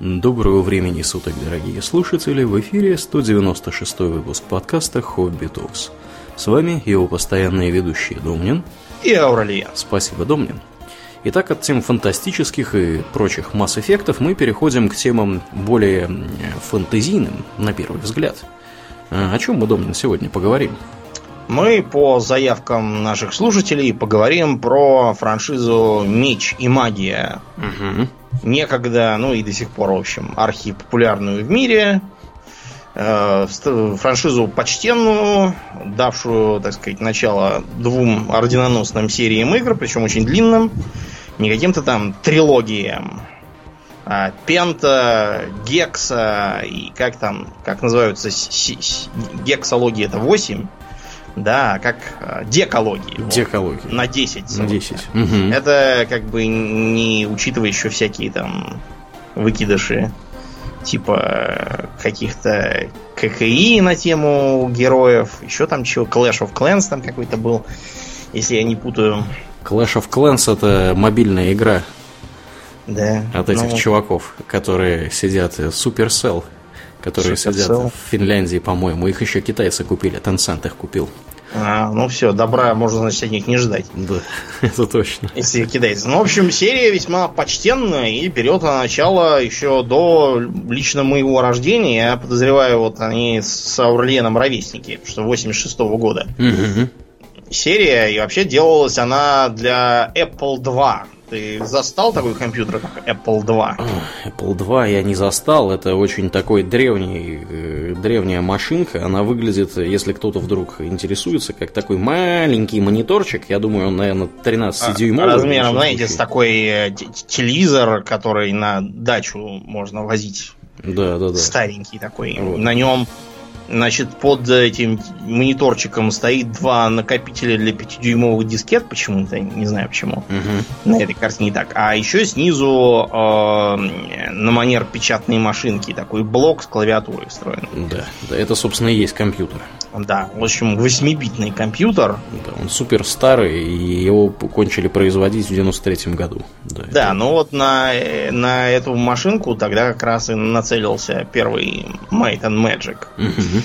Доброго времени суток, дорогие слушатели! В эфире 196 выпуск подкаста «Хобби Токс». С вами его постоянные ведущие Домнин и Ауралия. Спасибо, Домнин. Итак, от тем фантастических и прочих масс-эффектов мы переходим к темам более фантазийным, на первый взгляд. А о чем мы, Домнин, сегодня поговорим? Мы по заявкам наших слушателей поговорим про франшизу «Меч и магия». Угу некогда, ну и до сих пор, в общем, архипопулярную в мире, э, франшизу почтенную, давшую, так сказать, начало двум орденоносным сериям игр, причем очень длинным, не каким-то там трилогиям, а Пента, Гекса и как там, как называются, гексологии это 8, да, как э, декологии. Декологии. Вот, на 10. На 10. Угу. Это как бы не учитывая еще всякие там выкидыши типа каких-то ККИ на тему героев, еще там чего, Clash of Clans там какой-то был, если я не путаю. Clash of Clans это мобильная игра. Да. От этих ну... чуваков, которые сидят Supercell, которые Supercell. сидят в Финляндии, по-моему. Их еще китайцы купили, Tencent их купил. А, ну все, добра можно, значит, от них не ждать. Да, это точно. Если кидается. Ну, в общем, серия весьма почтенная и берет на начало еще до лично моего рождения. Я подозреваю, вот они с Аурленом ровесники, что 86 -го года. Угу. Серия, и вообще делалась она для Apple 2 ты застал такой компьютер, как Apple 2? Apple 2 я не застал. Это очень такой древний, э, древняя машинка. Она выглядит, если кто-то вдруг интересуется, как такой маленький мониторчик. Я думаю, он, наверное, 13-дюймовый. А, размером, знаете, с такой э, телевизор, который на дачу можно возить. Да, да, да. Старенький такой. Вот. На нем Значит, под этим мониторчиком стоит два накопителя для 5-дюймовых дискет, почему-то, не знаю почему. Угу. На этой карте не так. А еще снизу э, на манер печатной машинки такой блок с клавиатурой встроен. Да, да, это, собственно, и есть компьютер. Да, в общем, 8-битный компьютер. Да, он супер старый, и его кончили производить в 93 году. Да, да это... ну вот на, на эту машинку тогда как раз и нацелился первый Might and Magic. Угу.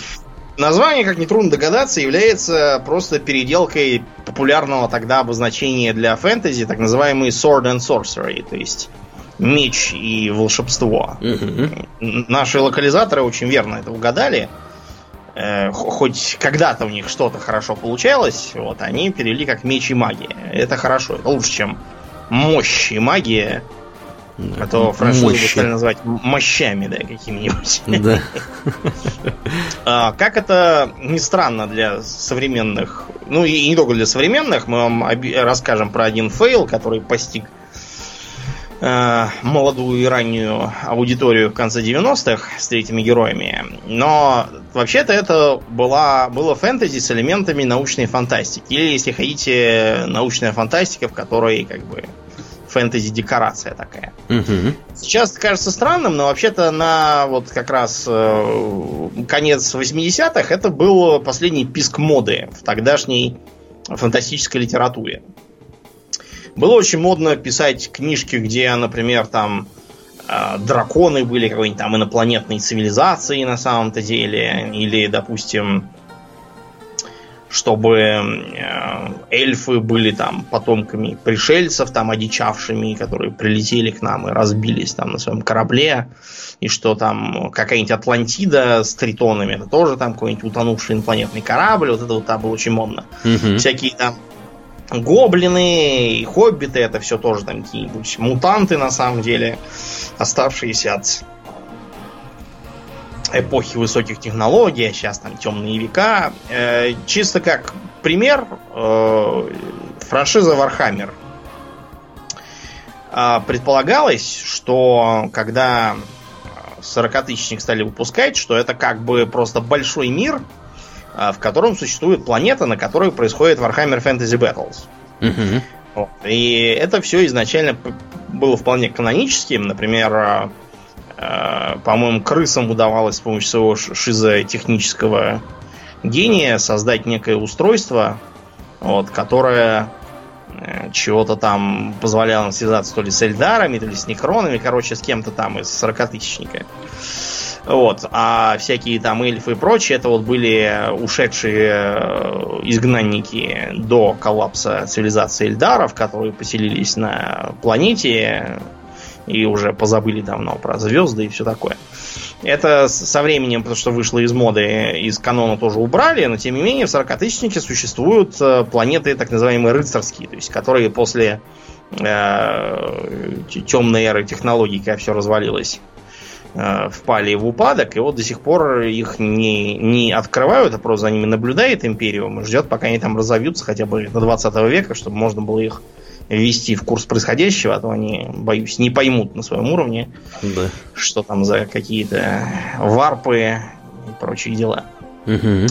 Название, как нетрудно догадаться, является просто переделкой популярного тогда обозначения для фэнтези, так называемый Sword and Sorcery, то есть меч и волшебство. Угу. Наши локализаторы очень верно это угадали. Э, хоть когда-то у них что-то хорошо получалось, вот они перевели как меч и магия. Это хорошо, это лучше, чем мощь и магия. А то франшизу бы стали называть мощами, да, какими-нибудь. Да. а, как это не странно для современных, ну и не только для современных, мы вам расскажем про один фейл, который постиг э, молодую и раннюю аудиторию в конце 90-х с третьими героями. Но вообще-то это была, было фэнтези с элементами научной фантастики. Или, если хотите, научная фантастика, в которой как бы фэнтези-декорация такая. Угу. Сейчас кажется странным, но вообще-то на вот как раз э, конец 80-х это был последний писк моды в тогдашней фантастической литературе. Было очень модно писать книжки, где, например, там э, драконы были какой-нибудь там инопланетной цивилизации на самом-то деле, или, допустим, чтобы э, эльфы были там потомками пришельцев, там одичавшими, которые прилетели к нам и разбились там на своем корабле, и что там какая-нибудь Атлантида с тритонами, это тоже там какой-нибудь утонувший инопланетный корабль, вот это вот там было очень модно. Угу. Всякие там гоблины и хоббиты, это все тоже там какие-нибудь мутанты на самом деле, оставшиеся от эпохи высоких технологий, а сейчас там темные века. Э, чисто как пример, э, франшиза Warhammer. Э, предполагалось, что когда 40-тысячник стали выпускать, что это как бы просто большой мир, в котором существует планета, на которой происходит Warhammer Fantasy Battles. Угу. Вот. И это все изначально было вполне каноническим. Например, Э, по-моему, крысам удавалось с помощью своего шизотехнического гения создать некое устройство, вот, которое э, чего-то там позволяло связаться то ли с Эльдарами, то ли с Некронами, короче, с кем-то там из 40-тысячника. Вот. А всякие там эльфы и прочее, это вот были ушедшие э, изгнанники до коллапса цивилизации Эльдаров, которые поселились на планете и уже позабыли давно про звезды и все такое. Это со временем, потому что вышло из моды, из канона тоже убрали, но тем не менее в 40-тысячнике существуют э, планеты так называемые рыцарские, то есть которые после э, темной эры технологий, когда все развалилось, э, впали в упадок, и вот до сих пор их не, не открывают, а просто за ними наблюдает Империум и ждет, пока они там разовьются хотя бы до 20 века, чтобы можно было их ввести в курс происходящего, а то они, боюсь, не поймут на своем уровне, да. что там за какие-то варпы и прочие дела. Угу.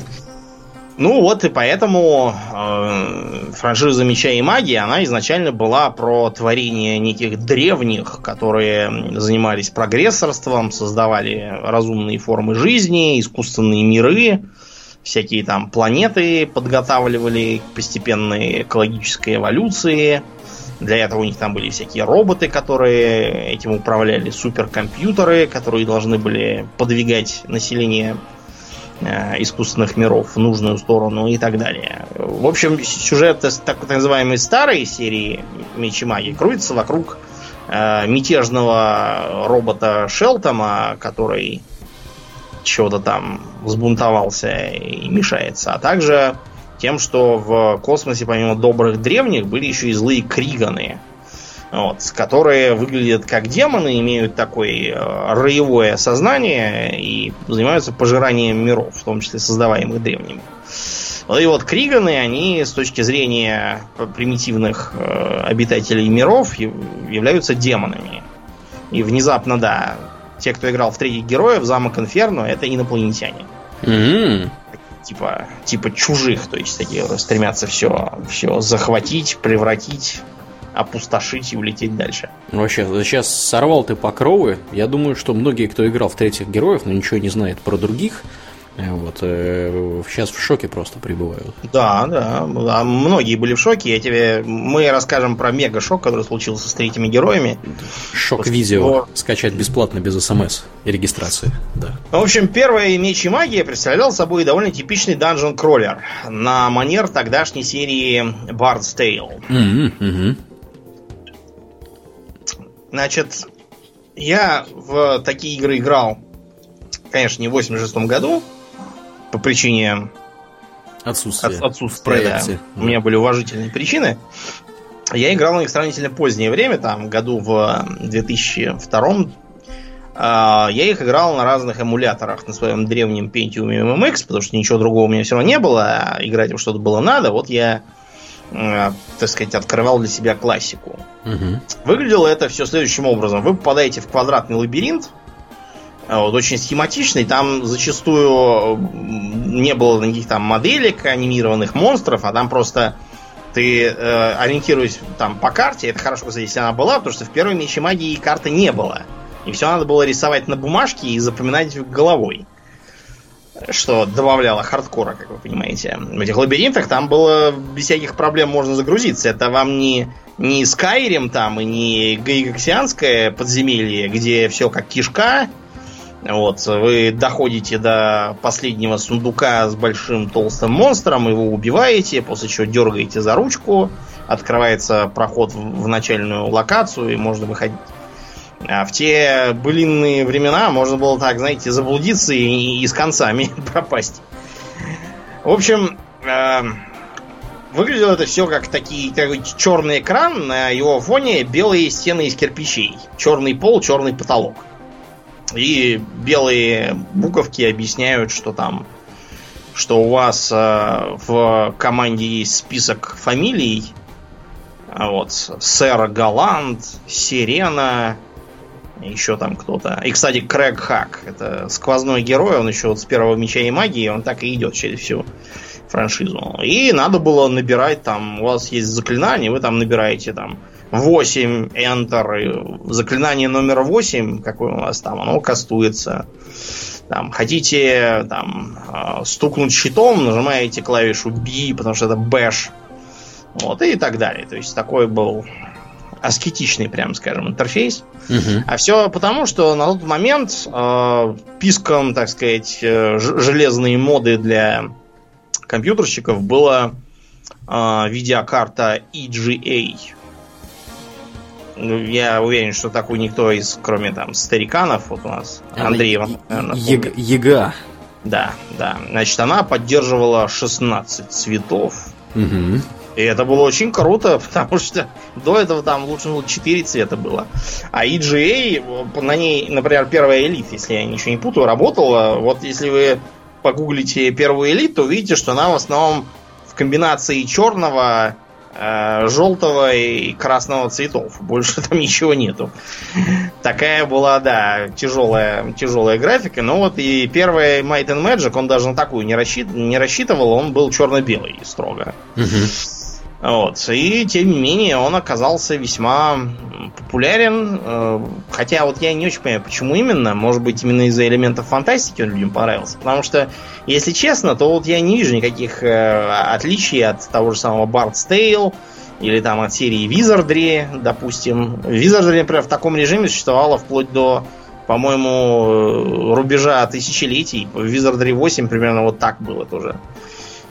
Ну вот и поэтому э, франшиза Меча и Магии, она изначально была про творение неких древних, которые занимались прогрессорством, создавали разумные формы жизни, искусственные миры, всякие там планеты подготавливали к постепенной экологической эволюции. Для этого у них там были всякие роботы, которые этим управляли, суперкомпьютеры, которые должны были подвигать население э, искусственных миров в нужную сторону и так далее. В общем, сюжет так, называемой старой серии Меч и Маги крутится вокруг э, мятежного робота Шелтома, который чего-то там взбунтовался и мешается, а также тем, что в космосе помимо добрых древних были еще и злые криганы, вот, которые выглядят как демоны, имеют такое э, роевое сознание и занимаются пожиранием миров, в том числе создаваемых древними. И вот криганы, они с точки зрения примитивных э, обитателей миров являются демонами. И внезапно, да, те, кто играл в третьих героев, замок Инферно, это инопланетяне. Mm-hmm типа, типа чужих, то есть такие стремятся все, все захватить, превратить, опустошить и улететь дальше. Вообще, сейчас сорвал ты покровы. Я думаю, что многие, кто играл в третьих героев, но ничего не знает про других, вот, э, сейчас в шоке просто пребывают. Да, да. А многие были в шоке. Я тебе... Мы расскажем про мега-шок, который случился с третьими героями. Шок-видео его... скачать бесплатно без смс и регистрации. Да. В общем, первая меч и магия представлял собой довольно типичный данжен кроллер на манер тогдашней серии Bard's Tale. Mm-hmm, mm-hmm. Значит, я в такие игры играл, конечно, не в 86 году, по причине отсутствия, от, отсутствия да. У меня были уважительные причины. Я играл на них сравнительно позднее время, там, году в 2002 а, я их играл на разных эмуляторах на своем древнем Pentium MMX, потому что ничего другого у меня все равно не было, а играть в что-то было надо. Вот я, так сказать, открывал для себя классику. Угу. Выглядело это все следующим образом. Вы попадаете в квадратный лабиринт, а, вот, очень схематичный. Там зачастую не было никаких там моделек анимированных монстров, а там просто ты э, ориентируясь там по карте, это хорошо, кстати, если она была, потому что в первой мече магии карты не было. И все надо было рисовать на бумажке и запоминать головой. Что добавляло хардкора, как вы понимаете. В этих лабиринтах там было без всяких проблем можно загрузиться. Это вам не, не Skyrim там и не Гайгаксианское подземелье, где все как кишка, вот, вы доходите до последнего сундука с большим толстым монстром, его убиваете, после чего дергаете за ручку, открывается проход в начальную локацию и можно выходить. А в те былинные времена можно было так, знаете, заблудиться и, и с концами пропасть. В общем, э, выглядело это все как такие, такой черный экран, на его фоне белые стены из кирпичей, черный пол, черный потолок. И белые буковки объясняют, что там, что у вас э, в команде есть список фамилий. А вот, сэр Галант, Сирена, еще там кто-то. И, кстати, Крэг Хак, это сквозной герой, он еще вот с первого меча и магии, он так и идет через всю франшизу. И надо было набирать там, у вас есть заклинание, вы там набираете там 8 Enter, заклинание номер 8, какое у вас там, оно кастуется. Там, хотите там, а, стукнуть щитом, нажимаете клавишу B, потому что это бэш. Вот, и так далее. То есть такой был аскетичный, прям скажем, интерфейс. Угу. А все потому, что на тот момент э, писком, так сказать, э, железные моды для компьютерщиков была э, видеокарта EGA. Ну, я уверен, что такой никто из, кроме там стариканов, вот у нас Андрей ЕГА. Да, да. Значит, она поддерживала 16 цветов. Угу. И это было очень круто, потому что до этого там лучше было 4 цвета было. А EGA, на ней, например, первая элит, если я ничего не путаю, работала. Вот если вы погуглите первую элит, то увидите, что она в основном в комбинации черного, э, желтого и красного цветов. Больше там ничего нету. Такая была, да, тяжелая, тяжелая графика. Но вот и первый Might and Magic, он даже на такую не, рассчит, не рассчитывал, он был черно-белый строго. Угу. Вот. И тем не менее он оказался весьма популярен. Э, хотя вот я не очень понимаю, почему именно. Может быть, именно из-за элементов фантастики он людям понравился. Потому что, если честно, то вот я не вижу никаких э, отличий от того же самого Bard's Tale или там от серии Wizardry, допустим. Wizardry, например, в таком режиме существовало вплоть до, по-моему, э, рубежа тысячелетий. В Wizardry 8 примерно вот так было тоже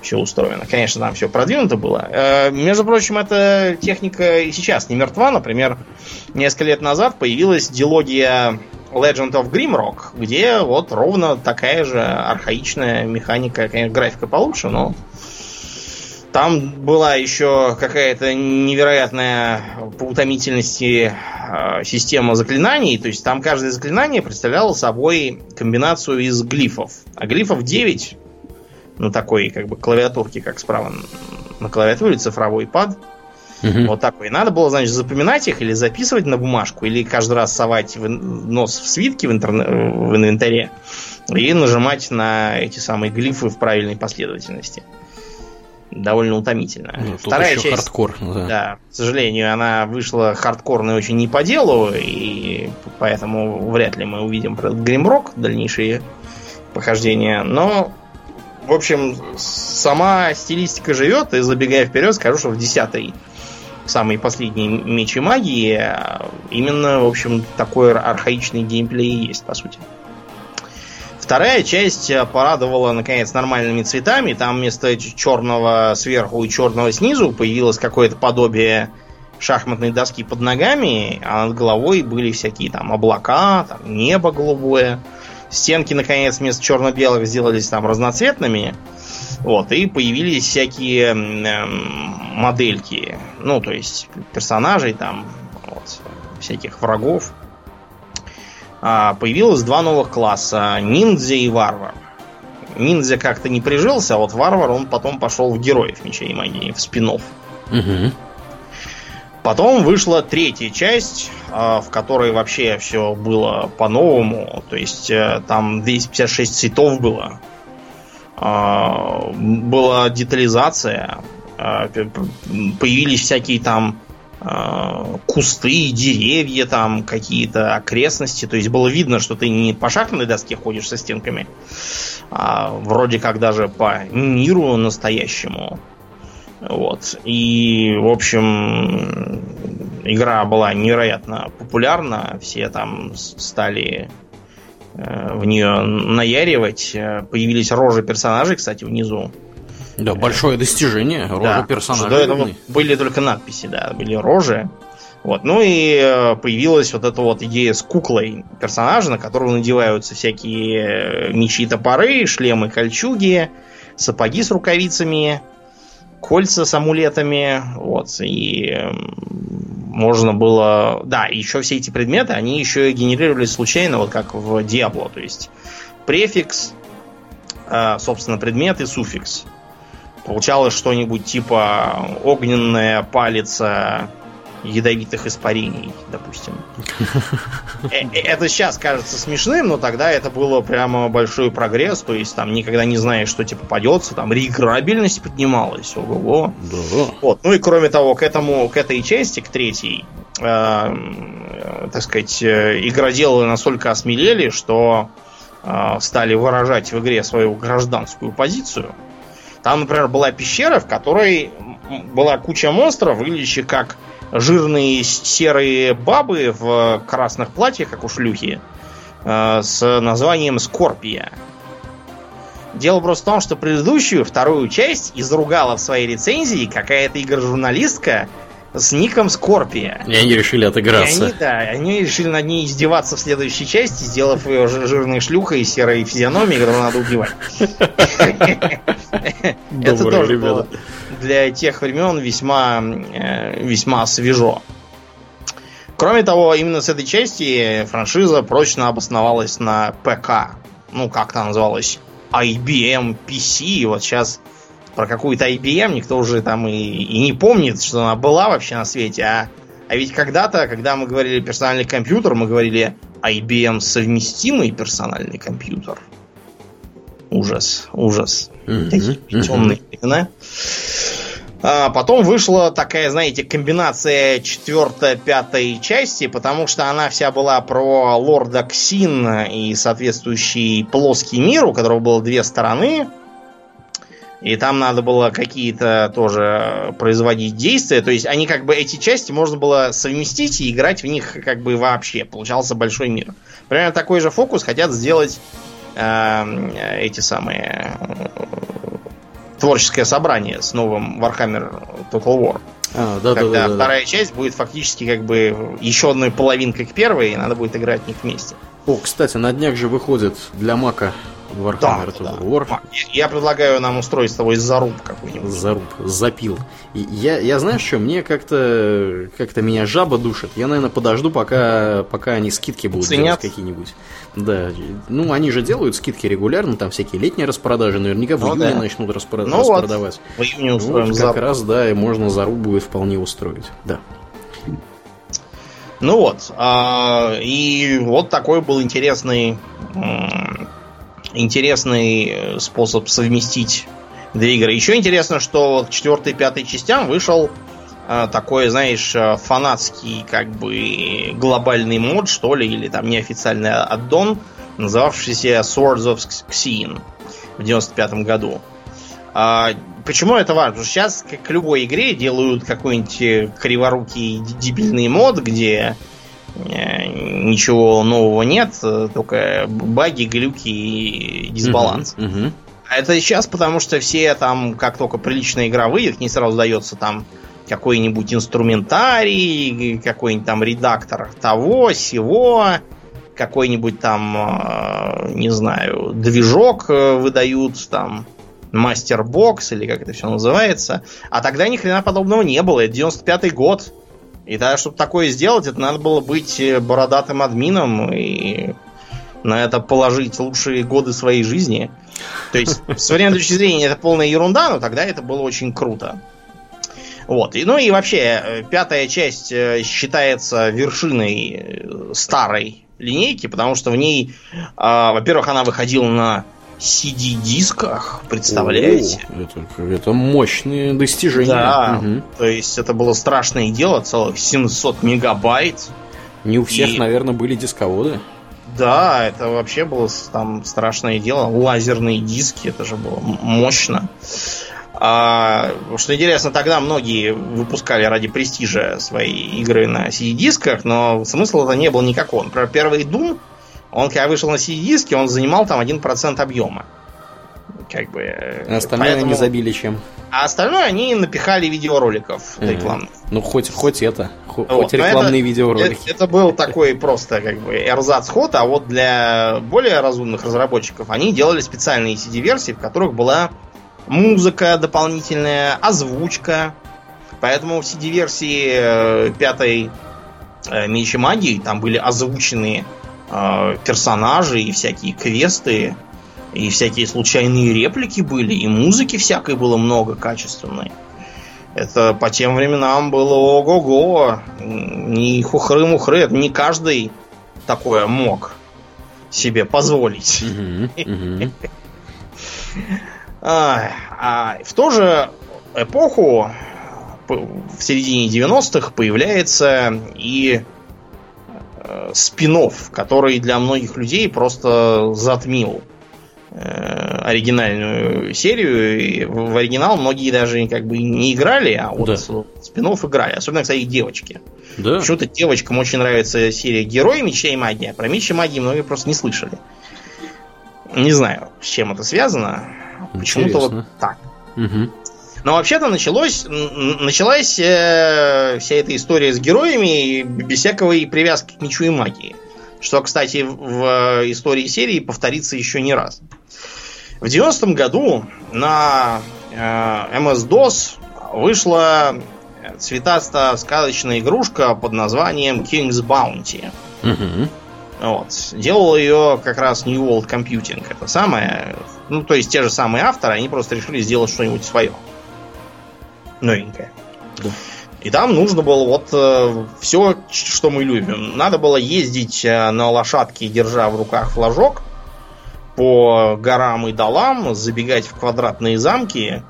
все устроено. Конечно, там все продвинуто было. Э, между прочим, эта техника и сейчас не мертва. Например, несколько лет назад появилась дилогия Legend of Grimrock, где вот ровно такая же архаичная механика, конечно, графика получше, но там была еще какая-то невероятная по утомительности э, система заклинаний. То есть там каждое заклинание представляло собой комбинацию из глифов. А глифов 9 на такой как бы клавиатурке, как справа на клавиатуре цифровой пад. Угу. Вот такой. Надо было, значит, запоминать их или записывать на бумажку, или каждый раз совать в нос в свитки в, интерне... в инвентаре и нажимать на эти самые глифы в правильной последовательности. Довольно утомительно. Ну, Вторая часть, хардкор. Да. да, к сожалению, она вышла хардкорной очень не по делу, и поэтому вряд ли мы увидим про Grimrock дальнейшие похождения. Но в общем, сама стилистика живет, и забегая вперед, скажу, что в десятой самой последней мечи магии а, именно, в общем, такой архаичный геймплей есть, по сути. Вторая часть порадовала, наконец, нормальными цветами. Там вместо черного сверху и черного снизу появилось какое-то подобие шахматной доски под ногами, а над головой были всякие там облака, там небо голубое. Стенки, наконец, вместо черно-белых сделались там разноцветными. Вот, и появились всякие э, модельки. Ну, то есть персонажей там, вот, всяких врагов. А, появилось два новых класса. Ниндзя и варвар. Ниндзя как-то не прижился, а вот варвар, он потом пошел в героев мечей и магии, в спинов. Угу. Потом вышла третья часть, а, в которой вообще все было по-новому. То есть э, там 256 цветов было. А, была детализация. А, появились всякие там кусты, деревья, там какие-то окрестности. То есть было видно, что ты не по шахматной доске ходишь со стенками, а вроде как даже по миру настоящему. Вот. И, в общем, игра была невероятно популярна. Все там стали э, в нее наяривать. Появились рожи персонажей, кстати, внизу. Да, большое достижение. Рожи да, персонажей. До этого были только надписи, да, были рожи. Вот. Ну и э, появилась вот эта вот идея с куклой персонажа, на которого надеваются всякие мечи, топоры, шлемы, кольчуги, сапоги с рукавицами, кольца с амулетами, вот, и можно было... Да, еще все эти предметы, они еще генерировались случайно, вот как в Diablo, то есть префикс, э, собственно, предмет и суффикс. Получалось что-нибудь типа огненная палица ядовитых испарений, допустим. Э, э, это сейчас кажется смешным, но тогда это было прямо большой прогресс, то есть там никогда не знаешь, что тебе попадется, там реиграбельность поднималась, ого-го. Да. Вот. Ну и кроме того, к этому, к этой части, к третьей, э, э, так сказать, игроделы настолько осмелели, что э, стали выражать в игре свою гражданскую позицию. Там, например, была пещера, в которой была куча монстров, выглядящих как жирные серые бабы в красных платьях, как у шлюхи, э, с названием Скорпия. Дело просто в том, что предыдущую, вторую часть изругала в своей рецензии какая-то игр-журналистка с ником Скорпия. И они решили отыграться. И они, да, они решили над ней издеваться в следующей части, сделав ее жирной шлюхой и серой физиономией, которую надо убивать. Это тоже было для тех времен весьма, э, весьма свежо. Кроме того, именно с этой части франшиза прочно обосновалась на ПК. Ну, как она называлась? IBM PC. Вот сейчас про какую-то IBM никто уже там и, и не помнит, что она была вообще на свете. А, а ведь когда-то, когда мы говорили персональный компьютер, мы говорили IBM совместимый персональный компьютер. Ужас, ужас. Mm-hmm. Такие темные времена. А потом вышла такая, знаете, комбинация четвертой-пятой части, потому что она вся была про лорда Ксин и соответствующий плоский мир, у которого было две стороны. И там надо было какие-то тоже производить действия. То есть они как бы эти части можно было совместить и играть в них как бы вообще. Получался большой мир. Примерно такой же фокус хотят сделать э, эти самые творческое собрание с новым Warhammer Total War. А, да, когда да, да, вторая да. часть будет фактически как бы еще одной половинкой к первой, и надо будет играть в них вместе. О, кстати, на днях же выходит для Мака Warhammer да, да. War. Я предлагаю нам устроить с тобой заруб какой-нибудь. Заруб, запил. И я, я знаю, что мне как-то как-то меня жаба душит. Я, наверное, подожду, пока, пока они скидки будут Ценят. делать какие-нибудь. Да, ну они же делают скидки регулярно, там всякие летние распродажи, наверняка в ну, июне да. начнут распро- ну распродавать. Вот, в июне устроим вот, как раз, да, и можно заруб будет вполне устроить. Да. Ну вот, а, и вот такой был интересный интересный способ совместить две игры. Еще интересно, что в четвертой и пятой частям вышел такой, знаешь, э, фанатский, как бы глобальный мод, что ли, или там неофициальный аддон, называвшийся Swords of Xene в 95 году. А, почему это важно? Потому что сейчас, как к любой игре, делают какой-нибудь криворукий дебильный мод, где Э, ничего нового нет, только баги, глюки и дисбаланс. Uh-huh, uh-huh. Это сейчас потому, что все там, как только приличная игра выйдет, не сразу дается там какой-нибудь инструментарий, какой-нибудь там редактор того, сего, какой-нибудь там, э, не знаю, движок э, выдают, там, мастер-бокс, или как это все называется. А тогда ни хрена подобного не было. Это 95-й год. И тогда, чтобы такое сделать, это надо было быть э, бородатым админом и на это положить лучшие годы своей жизни. То есть, с современной точки зрения, это полная ерунда, но тогда это было очень круто. Вот. И, ну и вообще, э, пятая часть э, считается вершиной старой линейки, потому что в ней, а, во-первых, она выходила на CD-дисках, представляете? О, это, это мощные достижения. Да, угу. то есть это было страшное дело, целых 700 мегабайт. Не у всех, и... наверное, были дисководы. Да, это вообще было там страшное дело. Лазерные диски, это же было мощно. А, что интересно, тогда многие выпускали ради престижа свои игры на CD-дисках, но смысла это не было никакого. Например, первый Doom он, когда вышел на CD-диске, он занимал там 1% объема. Как бы... А остальное поэтому... они забили чем? А остальное они напихали видеороликов uh-huh. рекламных. Ну, хоть, хоть это. Хоть вот. рекламные это, видеоролики. Это, это был такой просто как бы эрзац ход, а вот для более разумных разработчиков они делали специальные CD-версии, в которых была музыка дополнительная, озвучка. Поэтому в CD-версии э, пятой э, Мечи Магии там были озвучены э, персонажи и всякие квесты, и всякие случайные реплики были, и музыки всякой было много качественной. Это по тем временам было ого-го. Не хухры-мухры, не каждый такое мог себе позволить. А в ту же эпоху, в середине 90-х, появляется и э, спинов, который для многих людей просто затмил оригинальную серию. И в оригинал многие даже как бы не играли, а вот да. спинов играли. Особенно, кстати, девочки. Да. Почему-то девочкам очень нравится серия Герои Меча и Магия. Про Меч и Магии многие просто не слышали. Не знаю, с чем это связано. Почему-то вот так. Угу. Но вообще-то началось, началась э, вся эта история с героями без всякой привязки к мечу и магии. Что, кстати, в истории серии повторится еще не раз. В 90-м году на э, MS-DOS вышла цветасто-сказочная игрушка под названием King's Bounty. Угу. Вот. Делал ее как раз New World Computing. Это самое. Ну, то есть те же самые авторы, они просто решили сделать что-нибудь свое новенькое. Да. И там нужно было вот э, все, что мы любим. Надо было ездить э, на лошадке, держа в руках флажок по горам и долам, забегать в квадратные замки,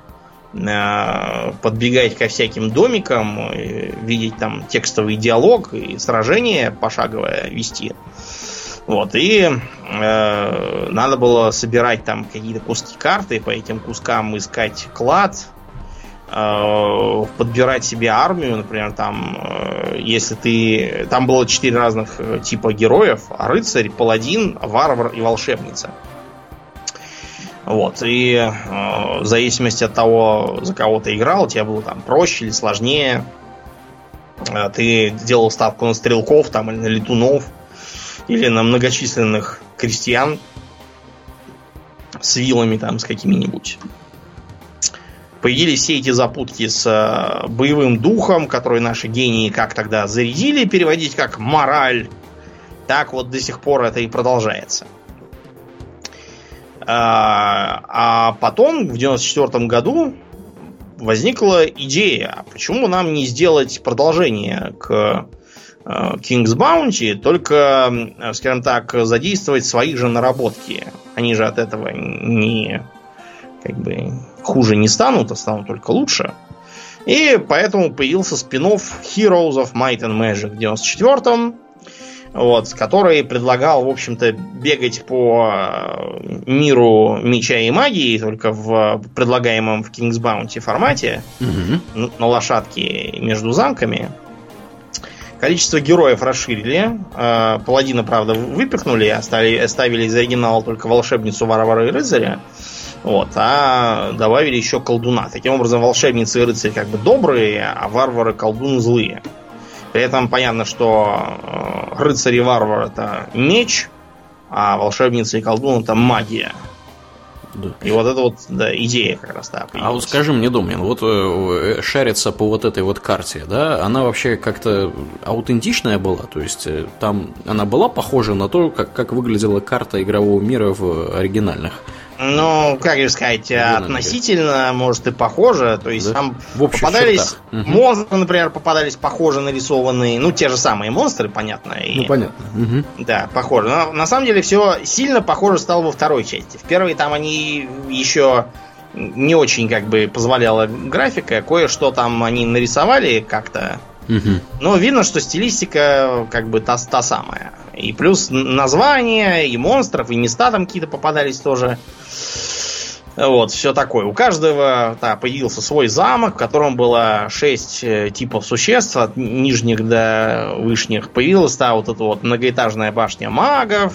э, подбегать ко всяким домикам, э, видеть там текстовый диалог и сражение пошаговое вести. Вот, и э, надо было собирать там какие-то куски карты, по этим кускам искать клад, Э, подбирать себе армию, например, там, э, если ты... Там было четыре разных э, типа героев. Рыцарь, паладин, варвар и волшебница. Вот, и э, в зависимости от того, за кого ты играл, тебе было там проще или сложнее. Ты делал ставку на стрелков там, или на летунов, или на многочисленных крестьян с вилами там, с какими-нибудь появились все эти запутки с э, боевым духом, который наши гении как тогда зарядили переводить как мораль, так вот до сих пор это и продолжается. А, а потом, в 94 году, возникла идея, а почему нам не сделать продолжение к э, King's Bounty, только, скажем так, задействовать свои же наработки. Они же от этого не как бы хуже не станут, а станут только лучше. И поэтому появился спин Heroes of Might and Magic в 94-м, вот, который предлагал, в общем-то, бегать по э, миру меча и магии, только в предлагаемом в King's Bounty формате, угу. на лошадке между замками. Количество героев расширили. Э, паладина, правда, выпихнули, оставили, оставили из оригинала только волшебницу, варвара и рыцаря. Вот, а добавили еще колдуна. Таким образом, волшебницы и рыцари как бы добрые, а варвары колдуны злые. При этом понятно, что э, рыцарь и варвар это меч, а волшебница и колдун это магия. Да. И вот это вот да, идея как раз да. Появилась. А вот скажи мне, Домнин, вот э, э, шарится по вот этой вот карте, да, она вообще как-то аутентичная была, то есть э, там она была похожа на то, как, как выглядела карта игрового мира в оригинальных ну, как же сказать, Вон относительно, может, и похоже. То есть да? там попадались чертах. монстры, например, попадались похоже нарисованные. Ну, те же самые монстры, понятно. И, ну, понятно. Угу. Да, похоже. Но на самом деле все сильно похоже стало во второй части. В первой там они еще не очень как бы позволяла графика. Кое-что там они нарисовали как-то. Угу. Но видно, что стилистика как бы та, та самая. И плюс названия, и монстров, и места там какие-то попадались тоже. Вот, все такое. У каждого да, появился свой замок, в котором было шесть э, типов существ, от нижних до вышних. Появилась та вот эта вот многоэтажная башня магов,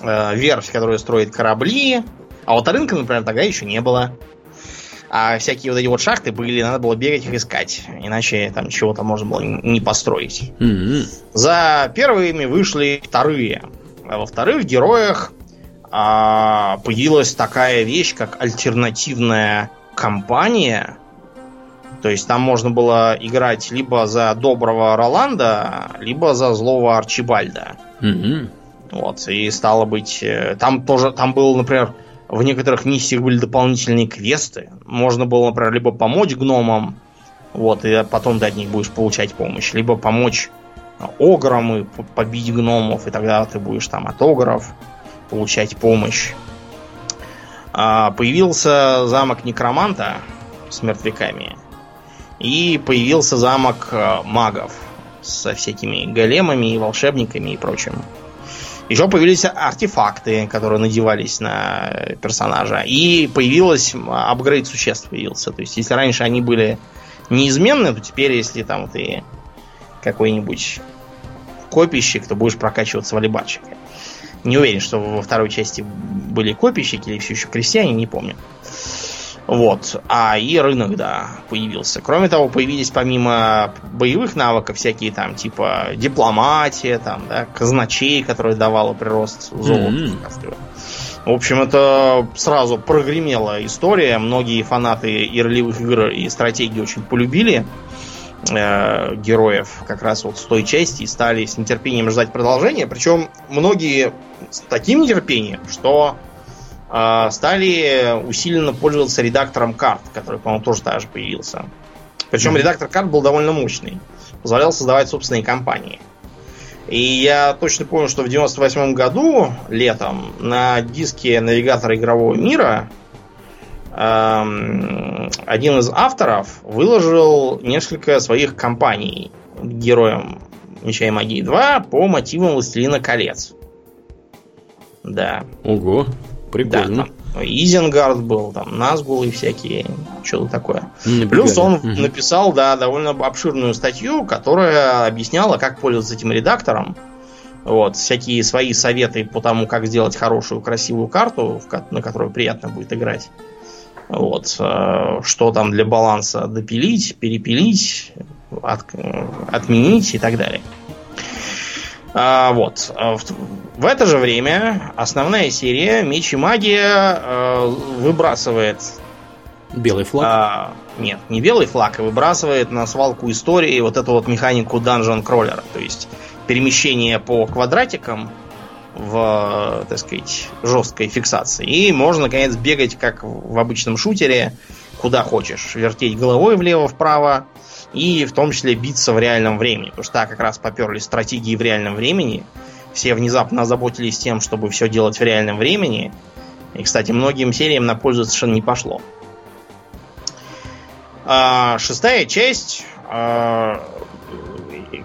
э, верфь, которая строит корабли. А вот рынка, например, тогда еще не было. А всякие вот эти вот шахты были, надо было бегать их искать. Иначе там чего-то можно было не построить. Mm-hmm. За первыми вышли вторые. А во вторых героях а, появилась такая вещь, как альтернативная компания. То есть там можно было играть либо за доброго Роланда, либо за злого Арчибальда. Mm-hmm. Вот, и стало быть, э, там тоже, там был, например, в некоторых миссиях были дополнительные квесты. Можно было, например, либо помочь гномам, вот, и потом ты от них будешь получать помощь, либо помочь ограм и побить гномов, и тогда ты будешь там от огров получать помощь. А, появился замок некроманта с мертвяками. И появился замок э, магов со всякими големами и волшебниками и прочим. Еще появились артефакты, которые надевались на персонажа. И появилось апгрейд существ появился. То есть, если раньше они были неизменны, то теперь, если там ты какой-нибудь копийщик, то будешь прокачиваться волейбальщика. Не уверен, что во второй части были копийщики или все еще крестьяне, не помню. Вот. А и рынок, да, появился. Кроме того, появились помимо боевых навыков всякие там, типа дипломатия, там, да, казначей, который давала прирост золота. Mm-hmm. В общем, это сразу прогремела история. Многие фанаты и ролевых игр, и стратегии очень полюбили э, героев как раз вот с той части и стали с нетерпением ждать продолжения. Причем многие с таким нетерпением, что стали усиленно пользоваться редактором карт, который, по-моему, тоже даже появился. Причем редактор карт был довольно мощный. Позволял создавать собственные компании. И я точно помню, что в 98 году, летом, на диске навигатора игрового мира эм, один из авторов выложил несколько своих компаний героям Меча и Магии 2 по мотивам Властелина колец. Да. Ого, прикольно. Да, Изенгард был, там, Назгул и всякие, что-то такое. Набегали. Плюс он угу. написал, да, довольно обширную статью, которая объясняла, как пользоваться этим редактором. Вот, всякие свои советы по тому, как сделать хорошую, красивую карту, на которую приятно будет играть. Вот, э, что там для баланса допилить, перепилить, от, отменить и так далее. А, вот. А в это же время основная серия Меч и Магия э, выбрасывает... Белый флаг? А, нет, не белый флаг, а выбрасывает на свалку истории вот эту вот механику Dungeon Crawler. То есть перемещение по квадратикам в, так сказать, жесткой фиксации. И можно, наконец, бегать, как в обычном шутере, куда хочешь. Вертеть головой влево-вправо, и в том числе биться в реальном времени. Потому что так как раз поперли стратегии в реальном времени. Все внезапно озаботились тем, чтобы все делать в реальном времени. И, кстати, многим сериям на пользу совершенно не пошло. А, шестая часть а,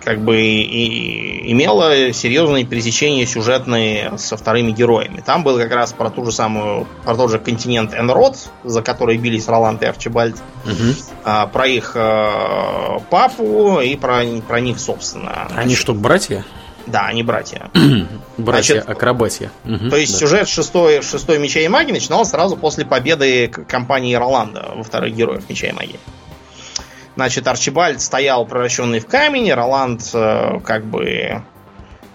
как бы и, имела серьезные пересечения сюжетные со вторыми героями. Там был как раз про ту же самую, про тот же континент Энрод, за который бились Роланд и Арчибальд, угу. а, про их а, папу и про, про них, собственно. Они что, братья? Да, они братья. братья акробатия. Угу, то есть да. сюжет шестой, шестой Меча и Магии начинался сразу после победы компании Роланда во вторых героях Меча и Магии. Значит, Арчибальд стоял превращенный в камень, Роланд э, как бы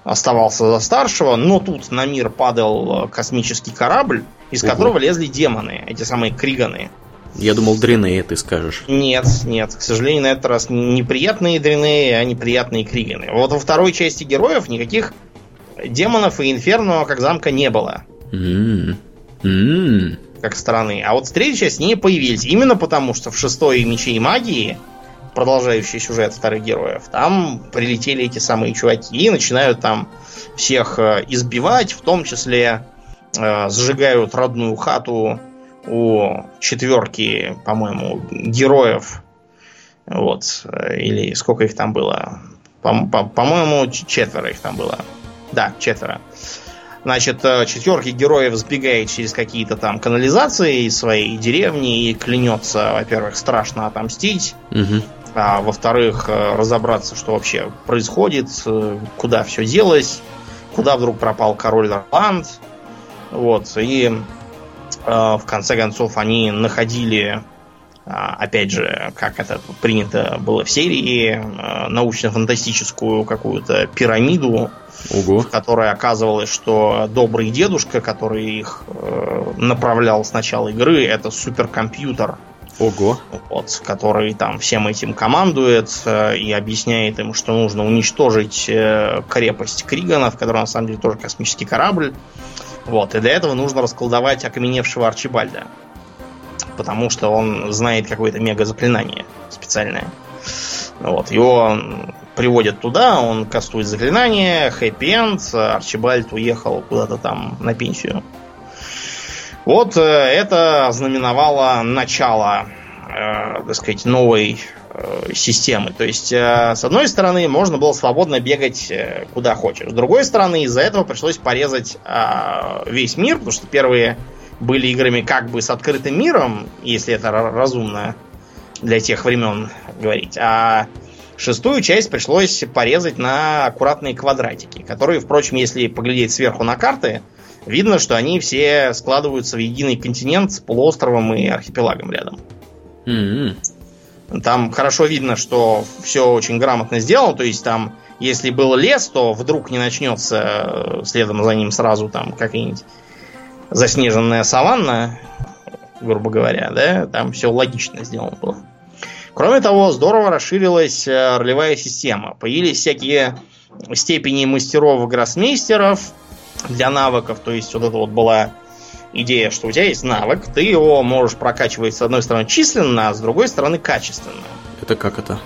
оставался за старшего, но тут на мир падал космический корабль, из Угу. которого лезли демоны, эти самые криганы. Я думал, дренеи ты скажешь. Нет, нет. К сожалению, на этот раз неприятные дренеи, а неприятные криганы. Вот во второй части героев никаких демонов и инферно как замка не было. Mm. Mm. Как страны. А вот в третьей части они появились. Именно потому, что в шестой мече и магии продолжающий сюжет вторых героев, там прилетели эти самые чуваки и начинают там всех э, избивать, в том числе э, сжигают родную хату у четверки, по-моему, героев. Вот. Или сколько их там было? По-моему, четверо их там было. Да, четверо. Значит, э, четверки героев сбегает через какие-то там канализации из своей деревни и клянется, во-первых, страшно отомстить. Угу а во-вторых, э, разобраться, что вообще происходит, э, куда все делось, куда вдруг пропал король Роланд. Вот, и э, в конце концов они находили, опять же, как это принято было в серии, научно-фантастическую какую-то пирамиду, Ого. в которой оказывалось, что добрый дедушка, который их направлял с начала игры, это суперкомпьютер Ого. Вот, который там всем этим командует э, и объясняет им, что нужно уничтожить э, крепость Криганов, которая на самом деле тоже космический корабль. Вот, и для этого нужно расколдовать окаменевшего Арчибальда. Потому что он знает какое-то мега заклинание специальное. Вот, его приводят туда, он кастует заклинание, хэппи-энд, Арчибальд уехал куда-то там на пенсию. Вот э, это знаменовало начало, э, так сказать, новой э, системы. То есть, э, с одной стороны, можно было свободно бегать э, куда хочешь. С другой стороны, из-за этого пришлось порезать э, весь мир, потому что первые были играми как бы с открытым миром, если это разумно для тех времен говорить. А шестую часть пришлось порезать на аккуратные квадратики, которые, впрочем, если поглядеть сверху на карты, видно, что они все складываются в единый континент с полуостровом и архипелагом рядом. Mm-hmm. Там хорошо видно, что все очень грамотно сделано. То есть там, если был лес, то вдруг не начнется э, следом за ним сразу там какая-нибудь заснеженная саванна, грубо говоря, да, там все логично сделано было. Кроме того, здорово расширилась э, ролевая система. Появились всякие степени мастеров-гроссмейстеров для навыков. То есть вот это вот была идея, что у тебя есть навык, ты его можешь прокачивать с одной стороны численно, а с другой стороны качественно. Это как это?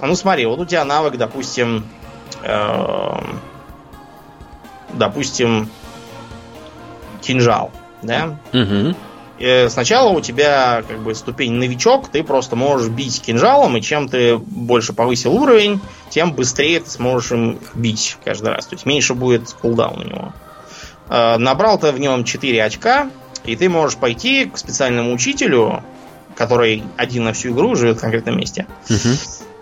А ну смотри, вот у тебя навык, допустим, э, допустим, кинжал, да? Угу. И сначала у тебя как бы ступень новичок, ты просто можешь бить кинжалом, и чем ты больше повысил уровень, тем быстрее ты сможешь им бить каждый раз. То есть меньше будет кулдаун у него. Э, набрал ты в нем 4 очка, и ты можешь пойти к специальному учителю, который один на всю игру живет в конкретном месте. Угу.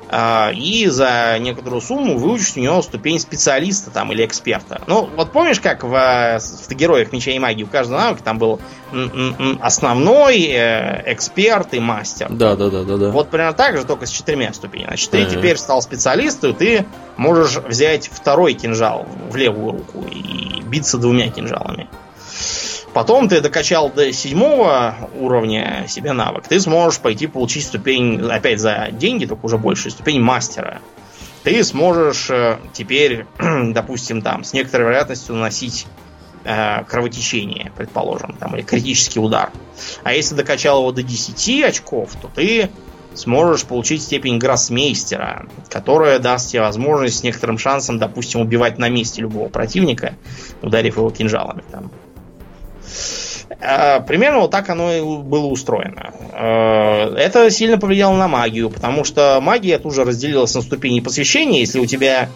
И за некоторую сумму выучить у него ступень специалиста там или эксперта. Ну, вот помнишь, как в, в героях меча и магии у каждого навыка там был основной, э, эксперт и мастер. Да, да, да, да, да. Вот примерно так же, только с четырьмя ступенями. Значит, ты ага. теперь стал специалистом, и ты можешь взять второй кинжал в левую руку и биться двумя кинжалами. Потом ты докачал до седьмого уровня себе навык, ты сможешь пойти получить ступень, опять за деньги, только уже больше, ступень мастера. Ты сможешь э, теперь, допустим, там, с некоторой вероятностью наносить э, кровотечение, предположим, там, или критический удар. А если докачал его до 10 очков, то ты сможешь получить степень гроссмейстера, которая даст тебе возможность с некоторым шансом, допустим, убивать на месте любого противника, ударив его кинжалами. Там. А, примерно вот так оно и было устроено. А, это сильно повлияло на магию, потому что магия тут же разделилась на ступени посвящения. Если у тебя,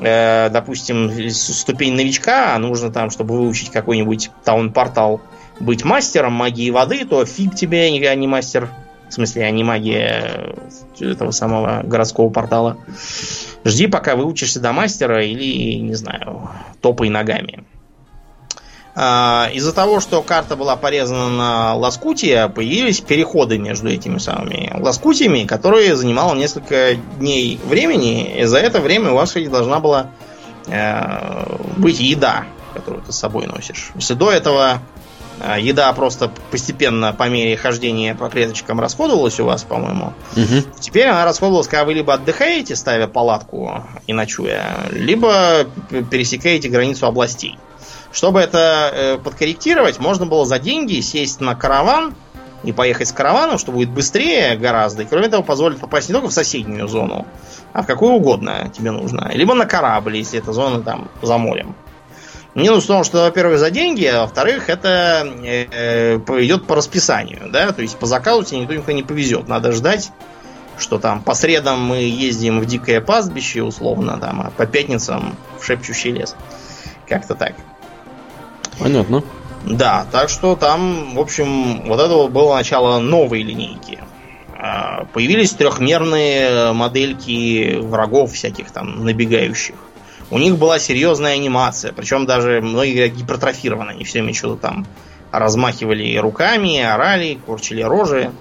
э, допустим, ступень новичка, а нужно там, чтобы выучить какой-нибудь таун-портал, быть мастером магии воды, то фиг тебе, а не мастер в смысле, а не магия этого самого городского портала. Жди, пока выучишься до мастера или, не знаю, топай ногами. А, из-за того, что карта была порезана на лоскутия, появились переходы между этими самыми лоскутиями, которые занимало несколько дней времени, и за это время у вас должна была э, быть еда, которую ты с собой носишь. Если до этого а, еда просто постепенно по мере хождения по клеточкам расходовалась у вас, по-моему. Угу. Теперь она расходовалась, когда вы либо отдыхаете, ставя палатку и ночуя, либо пересекаете границу областей. Чтобы это э, подкорректировать, можно было за деньги сесть на караван и поехать с караваном, что будет быстрее гораздо. И кроме того, позволит попасть не только в соседнюю зону, а в какую угодно тебе нужно. Либо на корабль, если эта зона там за морем. Минус в том, что, во-первых, за деньги, а во-вторых, это э, идет по расписанию, да, то есть по заказу тебе никто никуда не повезет. Надо ждать, что там по средам мы ездим в дикое пастбище, условно, там, а по пятницам в шепчущий лес. Как-то так. Понятно. Да, так что там, в общем, вот это было начало новой линейки. А, появились трехмерные модельки врагов всяких там набегающих. У них была серьезная анимация, причем даже многие гипертрофированы, они все время что-то там размахивали руками, орали, корчили рожи.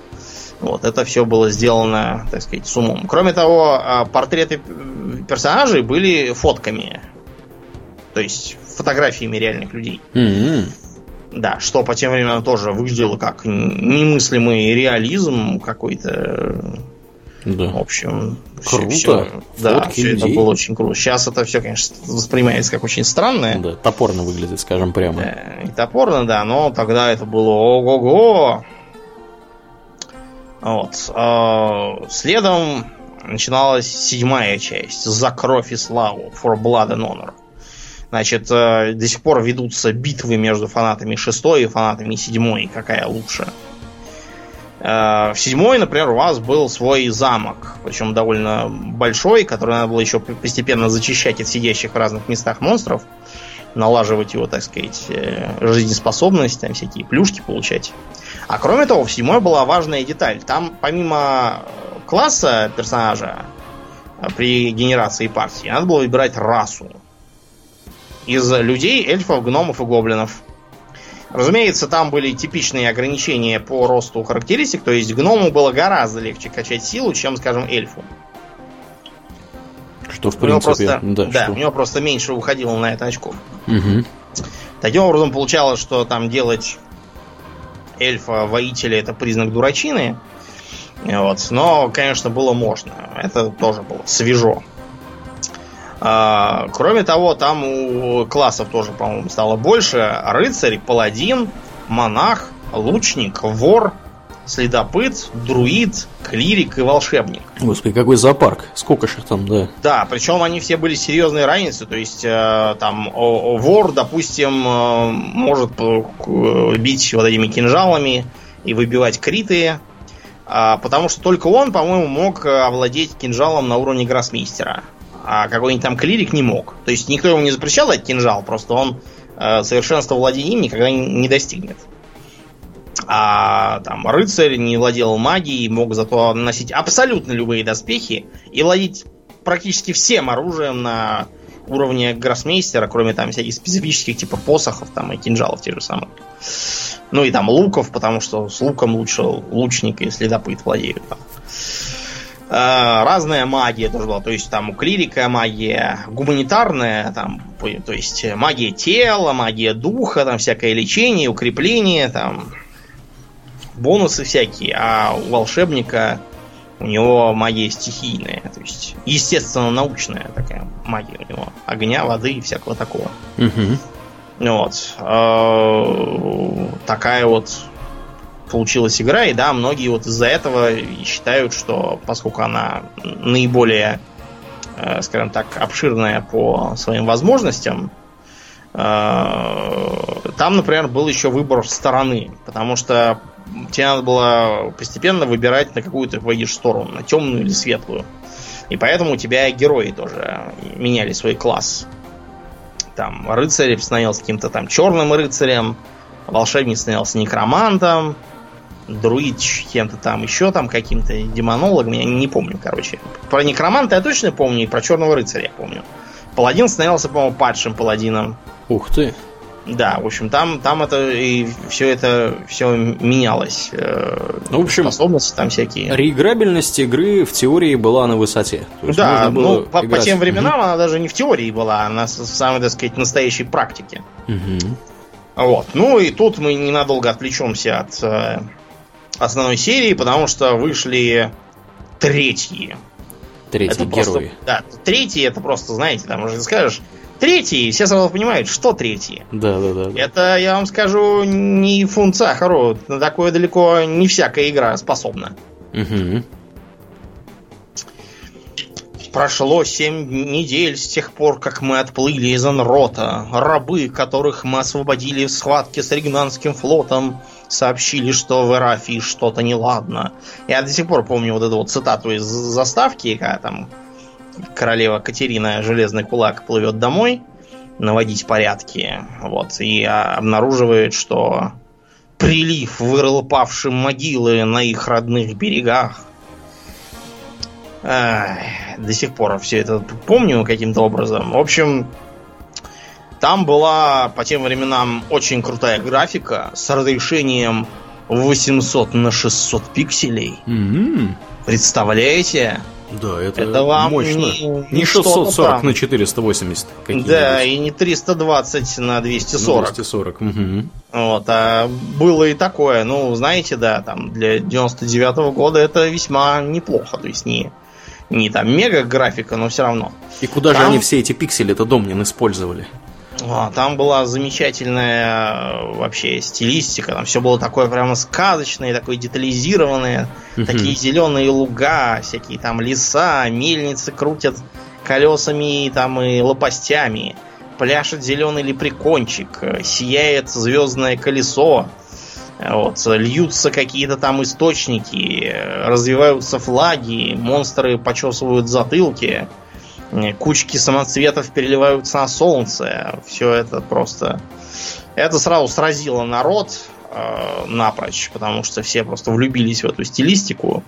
Вот, это все было сделано, так сказать, с умом. Кроме того, а, портреты персонажей были фотками. То есть фотографиями реальных людей. Mm-hmm. Да, что по тем временам тоже выглядело как немыслимый реализм какой-то. Да. В общем, круто. Все, да, все это было очень круто. Сейчас это все, конечно, воспринимается как очень странное. Да, топорно выглядит, скажем прямо. Да, и топорно, да, но тогда это было ого-го. Вот. А, следом начиналась седьмая часть «За кровь и славу» «For Blood and Honor». Значит, э, до сих пор ведутся битвы между фанатами шестой и фанатами седьмой, какая лучше. Э, в седьмой, например, у вас был свой замок, причем довольно большой, который надо было еще постепенно зачищать от сидящих в разных местах монстров, налаживать его, так сказать, э, жизнеспособность, там всякие плюшки получать. А кроме того, в седьмой была важная деталь. Там помимо класса персонажа при генерации партии, надо было выбирать расу. Из людей, эльфов, гномов и гоблинов. Разумеется, там были типичные ограничения по росту характеристик, то есть гному было гораздо легче качать силу, чем, скажем, эльфу. Что в принципе, просто, да, да что? у него просто меньше уходило на это очков. Угу. Таким образом, получалось, что там делать эльфа воителя это признак дурачины. Вот. Но, конечно, было можно. Это тоже было свежо. А, кроме того, там у классов тоже, по-моему, стало больше. Рыцарь, паладин, монах, лучник, вор, следопыт, друид, клирик и волшебник. Господи, какой зоопарк. Сколько же там, да. Да, причем они все были серьезные разницы. То есть, э, там, о, о, вор, допустим, э, может э, бить вот этими кинжалами и выбивать криты. Э, потому что только он, по-моему, мог овладеть кинжалом на уровне гроссмейстера а какой-нибудь там клирик не мог. То есть никто ему не запрещал дать кинжал, просто он э, совершенства владения им никогда не достигнет. А там рыцарь не владел магией, мог зато носить абсолютно любые доспехи и владеть практически всем оружием на уровне гроссмейстера, кроме там всяких специфических типа посохов там и кинжалов тех же самых. Ну и там луков, потому что с луком лучше лучник и следопыт владеют. Э, разная магия тоже была. То есть там у клирика магия гуманитарная, там, то есть магия тела, магия духа, там всякое лечение, укрепление, там бонусы всякие. А у волшебника у него магия стихийная, то есть естественно научная такая магия у него. Огня, воды и всякого такого. Угу. Вот. Э, такая вот получилась игра, и да, многие вот из-за этого считают, что поскольку она наиболее, э, скажем так, обширная по своим возможностям, э, там, например, был еще выбор стороны, потому что тебе надо было постепенно выбирать, на какую ты выйдешь сторону, на темную или светлую. И поэтому у тебя герои тоже меняли свой класс. Там рыцарь становился каким-то там черным рыцарем, волшебник становился некромантом, друид кем-то там еще там каким-то демонологом, я не помню, короче. Про некроманта я точно помню, и про черного рыцаря я помню. Паладин становился, по-моему, падшим паладином. Ух ты. Да, в общем, там, там это и все это все менялось. Э, ну, в общем, способности там всякие. Реиграбельность игры в теории была на высоте. да, ну, по, по тем временам угу. она даже не в теории была, она в самой, так сказать, настоящей практике. Угу. Вот. Ну и тут мы ненадолго отвлечемся от э, основной серии, потому что вышли третьи. Третьи это герои. Просто, да, третьи это просто, знаете, там уже скажешь, третьи, все сразу понимают, что третьи. Да, да, да. Это, я вам скажу, не фунт сахару. На такое далеко не всякая игра способна. Угу. Прошло семь недель с тех пор, как мы отплыли из Анрота. Рабы, которых мы освободили в схватке с Ригнанским флотом, сообщили, что в Эрафии что-то неладно. Я до сих пор помню вот эту вот цитату из заставки, когда там королева Катерина Железный Кулак плывет домой наводить порядки, вот, и обнаруживает, что прилив вырыл павшим могилы на их родных берегах. Эх, до сих пор все это помню каким-то образом. В общем, там была по тем временам очень крутая графика с разрешением 800 на 600 пикселей. Mm-hmm. Представляете? Да, это, это вам мощно. Не, не 640 там. на 480. Да, и не 320 на 240. 240, угу. Вот, а было и такое. Ну, знаете, да, там для 99 -го года это весьма неплохо. То есть не, не там мега графика, но все равно. И куда там... же они все эти пиксели это Домнин использовали? А, там была замечательная э, вообще стилистика, там все было такое прямо сказочное, такое детализированное, угу. такие зеленые луга, всякие там леса, мельницы крутят колесами там и лопастями, пляшет зеленый лепрекончик, сияет звездное колесо, Вот, льются какие-то там источники, развиваются флаги, монстры почесывают затылки, кучки самоцветов переливаются на солнце. Все это просто... Это сразу сразило народ э, напрочь, потому что все просто влюбились в эту стилистику.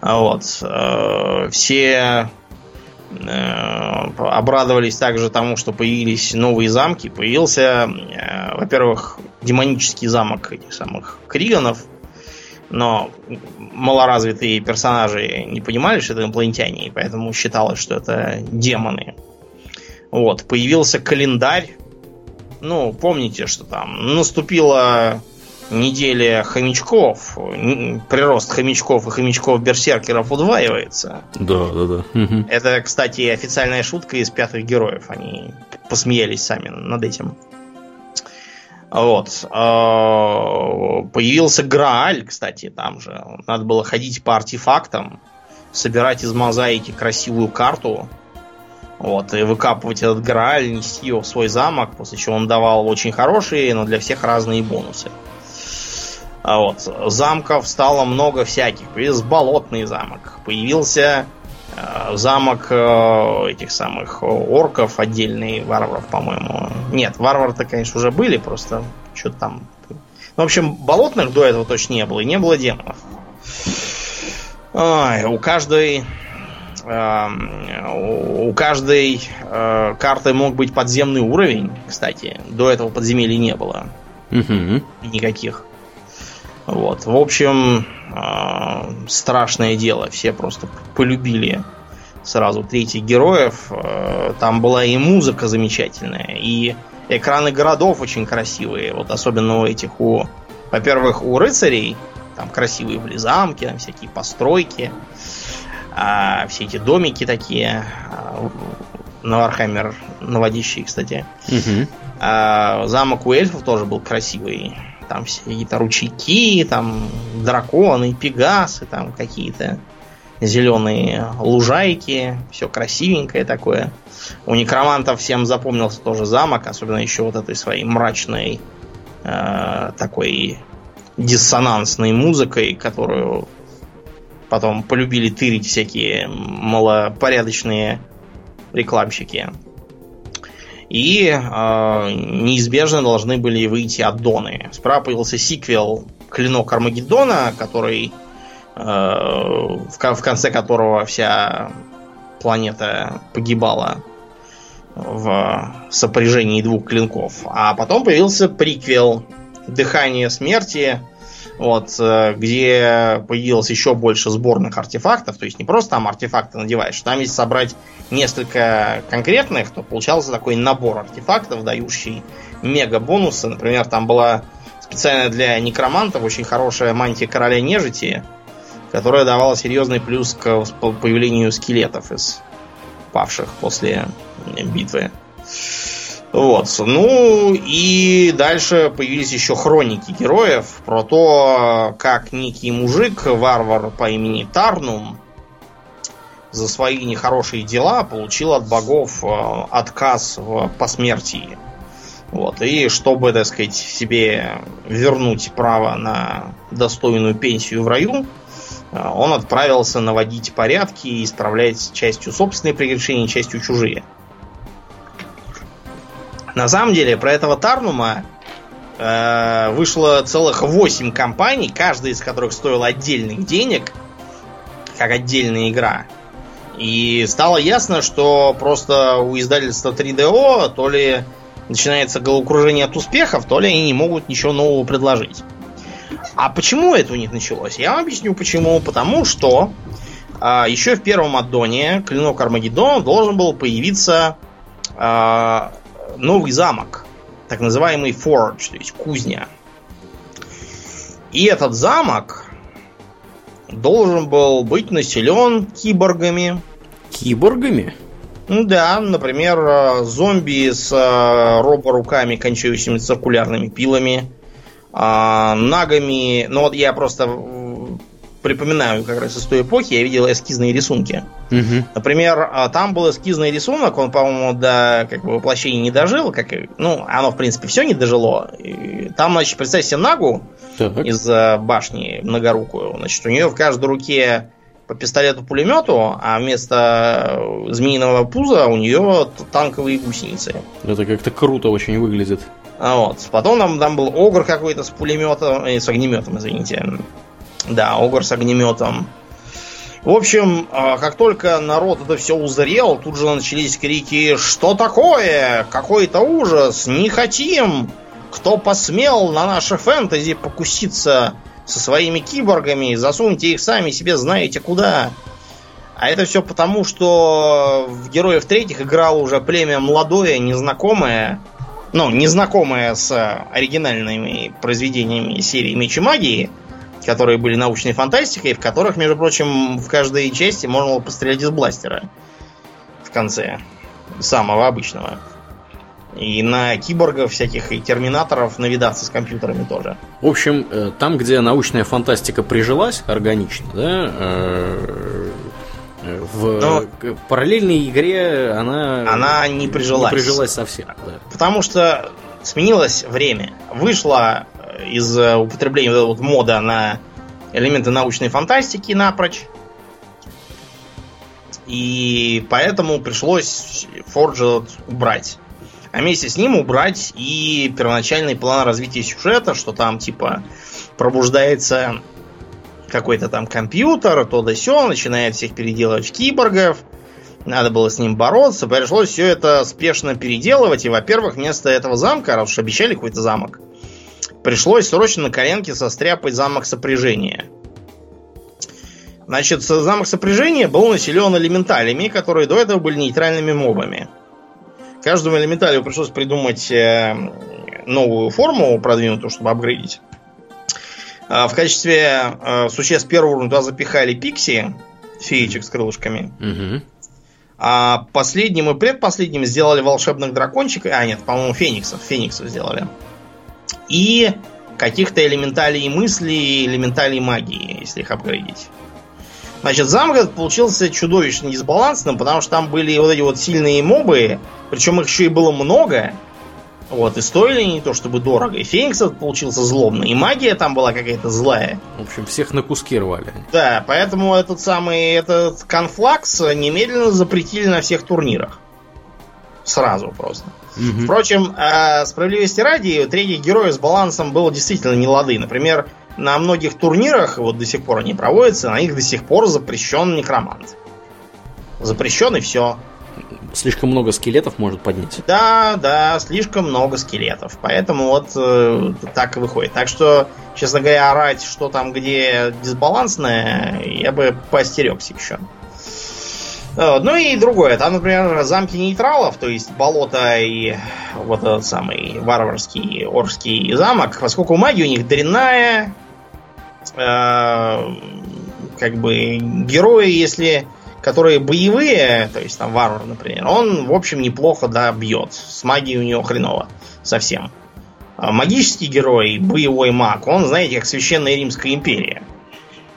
Вот. Э, все Э, обрадовались также тому, что появились новые замки. Появился, э, во-первых, демонический замок этих самых Криганов, но малоразвитые персонажи не понимали, что это инопланетяне, и поэтому считалось, что это демоны. Вот, появился календарь. Ну, помните, что там наступила неделя хомячков, прирост хомячков и хомячков-берсеркеров удваивается. Да, да, да. Это, кстати, официальная шутка из пятых героев. Они посмеялись сами над этим. Вот. А, появился Грааль, кстати, там же. Надо было ходить по артефактам, собирать из мозаики красивую карту, вот, и выкапывать этот Грааль, нести его в свой замок, после чего он давал очень хорошие, но для всех разные бонусы. А вот, замков стало много всяких. Появился болотный замок. Появился замок э, этих самых орков, отдельный варваров, по-моему. Нет, варвары-то, конечно, уже были, просто что-то там... Ну, в общем, болотных до этого точно не было, и не было демонов. Ой, у каждой э, у каждой э, карты мог быть подземный уровень, кстати. До этого подземелий не было. Угу. Никаких. Вот. В общем, э, страшное дело. Все просто полюбили сразу третьих героев. Э, там была и музыка замечательная, и экраны городов очень красивые. Вот особенно у этих, у, во-первых, у рыцарей там красивые были замки, там всякие постройки, а все эти домики такие, а, на Warhammer наводящие, кстати. Угу. А, замок у эльфов тоже был красивый. Там все какие-то ручейки, там драконы, пегасы, там какие-то зеленые лужайки, все красивенькое такое. У некромантов всем запомнился тоже замок, особенно еще вот этой своей мрачной э, такой диссонансной музыкой, которую потом полюбили тырить всякие малопорядочные рекламщики. И э, неизбежно должны были выйти аддоны. Справа появился сиквел Клинок Армагеддона, который э, в, в конце которого вся планета погибала в сопряжении двух клинков. А потом появился приквел Дыхание смерти, вот, э, где появилось еще больше сборных артефактов, то есть не просто там артефакты надеваешь, там если собрать несколько конкретных, то получался такой набор артефактов, дающий мега бонусы. Например, там была специально для некромантов очень хорошая мантия короля нежити, которая давала серьезный плюс к появлению скелетов из павших после битвы. Вот. Ну и дальше появились еще хроники героев про то, как некий мужик, варвар по имени Тарнум, за свои нехорошие дела получил от богов э, отказ в посмертии. Вот. И чтобы, так сказать, себе вернуть право на достойную пенсию в раю, э, он отправился наводить порядки и исправлять частью собственные прегрешения, частью чужие. На самом деле, про этого Тарнума э, вышло целых 8 компаний, каждая из которых стоила отдельных денег, как отдельная игра. И стало ясно, что просто у издательства 3DO то ли начинается головокружение от успехов, то ли они не могут ничего нового предложить. А почему это у них началось? Я вам объясню почему. Потому что э, еще в первом аддоне Клинок Армагеддона должен был появиться э, новый замок, так называемый Forge, то есть кузня. И этот замок должен был быть населен киборгами. Киборгами? Да, например, э, зомби с э, роборуками, кончающими циркулярными пилами, а, нагами. Ну вот я просто припоминаю как раз из той эпохи, я видел эскизные рисунки. Угу. Например, а, там был эскизный рисунок, он, по-моему, до как бы, воплощения не дожил, как, ну, оно, в принципе, все не дожило. И там, значит, представьте себе Нагу так. из башни многорукую. Значит, у нее в каждой руке по пистолету-пулемету, а вместо змеиного пуза у нее танковые гусеницы. Это как-то круто очень выглядит. А вот. Потом там, там был огр какой-то с пулеметом, э, с огнеметом, извините. Да, огр с огнеметом. В общем, а, как только народ это все узрел, тут же начались крики «Что такое? Какой-то ужас! Не хотим! Кто посмел на наше фэнтези покуситься со своими киборгами? Засуньте их сами себе знаете куда!» А это все потому, что в Героев Третьих играло уже племя молодое, незнакомое, ну, незнакомое с оригинальными произведениями серии Меч и Магии – которые были научной фантастикой, в которых, между прочим, в каждой части можно было пострелять из бластера в конце. Самого обычного. И на киборгов всяких и терминаторов навидаться с компьютерами тоже. В общем, э, там, где научная фантастика прижилась органично, да, э, в Но параллельной игре она, она не прижилась. Не прижилась совсем. Да. Потому что сменилось время. Вышла из употребления вот мода на элементы научной фантастики напрочь. И поэтому пришлось Forge убрать. А вместе с ним убрать и первоначальный план развития сюжета, что там типа пробуждается какой-то там компьютер, то да сё, начинает всех переделывать в киборгов. Надо было с ним бороться. Пришлось все это спешно переделывать. И, во-первых, вместо этого замка, раз уж обещали какой-то замок, пришлось срочно на коленке состряпать замок сопряжения. Значит, замок сопряжения был населен элементалями, которые до этого были нейтральными мобами. Каждому элементалю пришлось придумать э, новую форму продвинутую, чтобы апгрейдить. А в качестве э, существ первого уровня туда запихали пикси, феечек с крылышками. Угу. А последним и предпоследним сделали волшебных дракончиков. А, нет, по-моему, фениксов. Фениксов сделали и каких-то элементалей мысли, элементалей магии, если их апгрейдить. Значит, замок получился чудовищно дисбалансным, потому что там были вот эти вот сильные мобы, причем их еще и было много. Вот, и стоили не то чтобы дорого. И Феникс получился злобный, и магия там была какая-то злая. В общем, всех на куски рвали. Да, поэтому этот самый этот конфлакс немедленно запретили на всех турнирах. Сразу просто. Угу. Впрочем, э, справедливости ради, третий герой с балансом был действительно не лады. Например, на многих турнирах, вот до сих пор они проводятся, на них до сих пор запрещен некромант. Запрещен и все. Слишком много скелетов может поднять. Да, да, слишком много скелетов. Поэтому вот э, так и выходит. Так что, честно говоря, орать, что там где дисбалансное, я бы поостерегся еще. Ну и другое. Там, например, замки нейтралов, то есть болото и вот этот самый варварский орский замок, поскольку магия у них дрянная, э, как бы герои, если которые боевые, то есть там варвар, например, он, в общем, неплохо, да, бьет. С магией у него хреново совсем. А магический герой, боевой маг, он, знаете, как священная Римская империя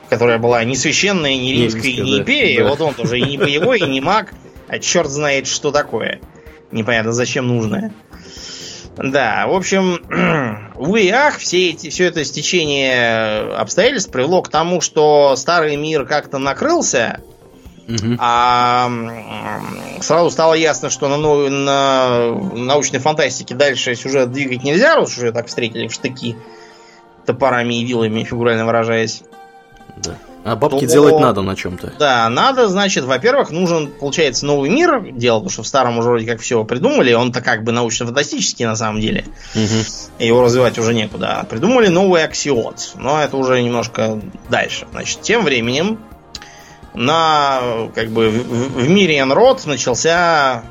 которая была не священная, не римская, не, не империя. Да. Вот он тоже и не боевой, и не маг, а черт знает, что такое. Непонятно, зачем нужное. Да, в общем, увы и ах, все эти, все это стечение обстоятельств привело к тому, что старый мир как-то накрылся, угу. а сразу стало ясно, что на, на научной фантастике дальше сюжет двигать нельзя, раз уже так встретили в штыки топорами и вилами, фигурально выражаясь. Да. А бабки то, делать надо на чем-то. Да, надо, значит, во-первых, нужен, получается, новый мир делать, потому что в старом уже вроде как все придумали, он-то как бы научно-фантастический на самом деле. Угу. Его развивать уже некуда. Придумали новый аксиот, но это уже немножко дальше. Значит, тем временем на, как бы, в, в мире Энрод начался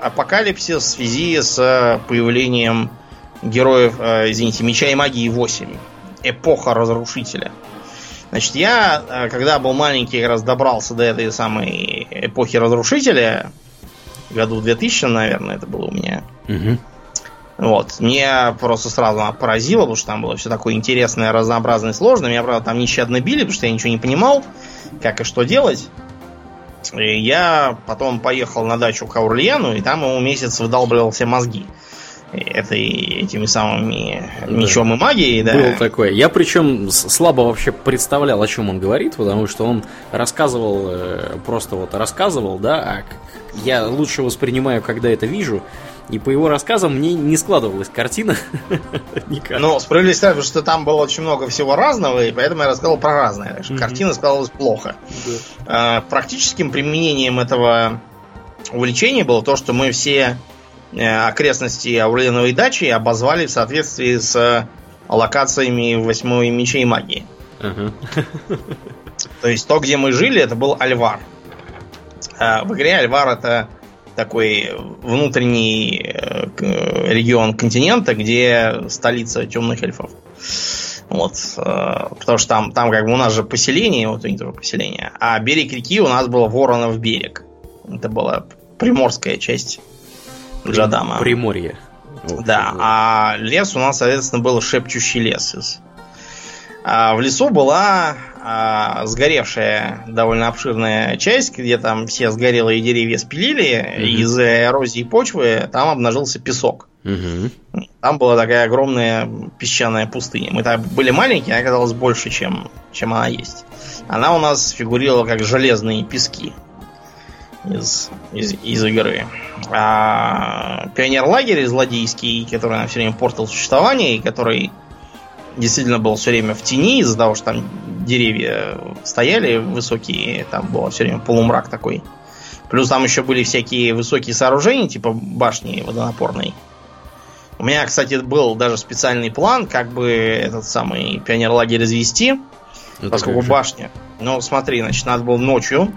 апокалипсис в связи с появлением героев, э, извините, Меча и Магии 8. Эпоха Разрушителя. Значит, я, э, когда был маленький, как раз добрался до этой самой эпохи разрушителя, году 2000, наверное, это было у меня. Угу. Вот. Меня просто сразу поразило, потому что там было все такое интересное, разнообразное, сложное. Меня, правда, там нещадно били, потому что я ничего не понимал, как и что делать. И я потом поехал на дачу к Аурлену, и там ему месяц выдалбливал все мозги этой, этими самыми да. мечом и магией, да. Был такой. Я причем слабо вообще представлял, о чем он говорит, потому что он рассказывал, э, просто вот рассказывал, да, а я лучше воспринимаю, когда это вижу, и по его рассказам мне не складывалась картина никак. Ну, справедливости потому что там было очень много всего разного, и поэтому я рассказал про разное. Так mm-hmm. картина складывалась плохо. Yeah. А, практическим применением этого увлечения было то, что мы все окрестности Ауреленовой дачи обозвали в соответствии с локациями восьмой мечей магии. Uh-huh. То есть то, где мы жили, это был Альвар. А в игре Альвар это такой внутренний э, регион континента, где столица темных эльфов. Вот, э, потому что там, там как бы у нас же поселение, вот у них тоже поселение, а берег реки у нас был Воронов берег. Это была приморская часть Джадама. Приморье. Да, а лес у нас, соответственно, был шепчущий лес из а в лесу была а, сгоревшая довольно обширная часть, где там все сгорелые деревья спилили, угу. из-за эрозии почвы там обнажился песок. Угу. Там была такая огромная песчаная пустыня. Мы там были маленькие, она оказалась больше, чем, чем она есть. Она у нас фигурировала как железные пески из, из, из игры. А пионер-лагерь злодейский, который нам все время портил существование, и который действительно был все время в тени из-за того, что там деревья стояли высокие, там был все время полумрак такой. Плюс там еще были всякие высокие сооружения, типа башни водонапорной. У меня, кстати, был даже специальный план, как бы этот самый пионер-лагерь развести, Это поскольку башня. Ну, смотри, значит, надо было ночью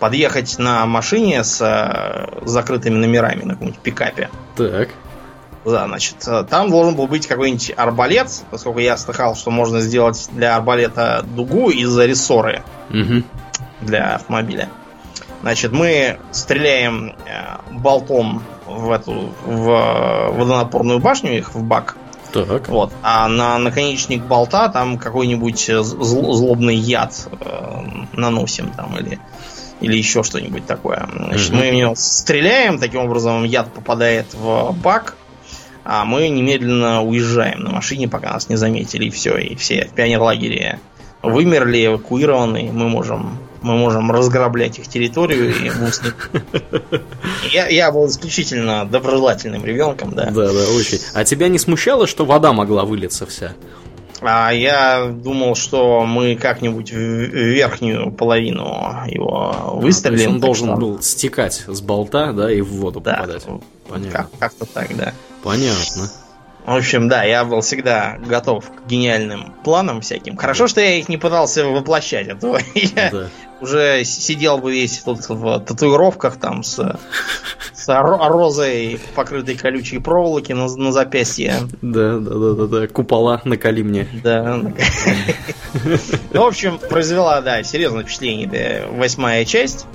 подъехать на машине с э, закрытыми номерами на каком-нибудь пикапе. Так. Да, значит, э, там должен был быть какой-нибудь арбалет, поскольку я слыхал, что можно сделать для арбалета дугу из-за рессоры угу. для автомобиля. Значит, мы стреляем э, болтом в эту в водонапорную башню их в бак. Так. Вот. А на наконечник болта там какой-нибудь зл- злобный яд э, наносим там или или еще что-нибудь такое. Значит, mm мы в него стреляем, таким образом яд попадает в бак, а мы немедленно уезжаем на машине, пока нас не заметили, и все, и все в пионерлагере вымерли, эвакуированы, мы можем мы можем разграблять их территорию и я, я был исключительно доброжелательным ребенком, да. Да, да, очень. А тебя не смущало, что вода могла вылиться вся? А я думал, что мы как-нибудь в верхнюю половину его выстрелим. А, он должен что... был стекать с болта, да, и в воду да, попадать. Понятно. Как- как-то так, да. Понятно. В общем, да, я был всегда готов к гениальным планам всяким. Хорошо, что я их не пытался воплощать, а то я да. уже сидел бы весь тут в татуировках там с, с розой, покрытой колючей проволоки на, на запястье. Да, да, да, да, да, купола накали мне. Да. Ну, в общем, произвела, да, серьезное впечатление восьмая часть.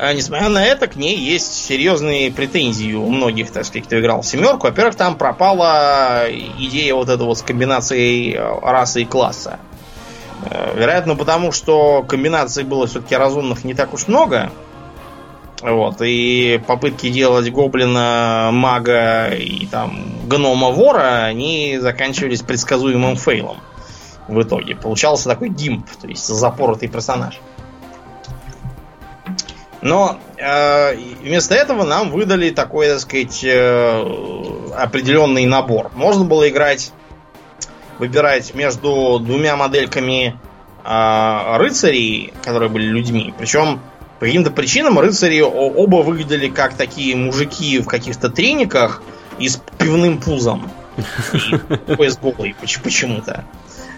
А, несмотря на это, к ней есть серьезные претензии у многих, так сказать, кто играл в семерку. Во-первых, там пропала идея вот этой вот с комбинацией э, расы и класса. Э, вероятно, потому что комбинаций было все-таки разумных не так уж много. Вот, и попытки делать гоблина, мага и там гнома вора, они заканчивались предсказуемым фейлом в итоге. Получался такой гимп, то есть запоротый персонаж. Но э, вместо этого нам выдали такой, так сказать, э, определенный набор. Можно было играть, выбирать между двумя модельками э, рыцарей, которые были людьми. Причем по каким-то причинам рыцари оба выглядели как такие мужики в каких-то трениках и с пивным пузом. И пояс голый почему-то.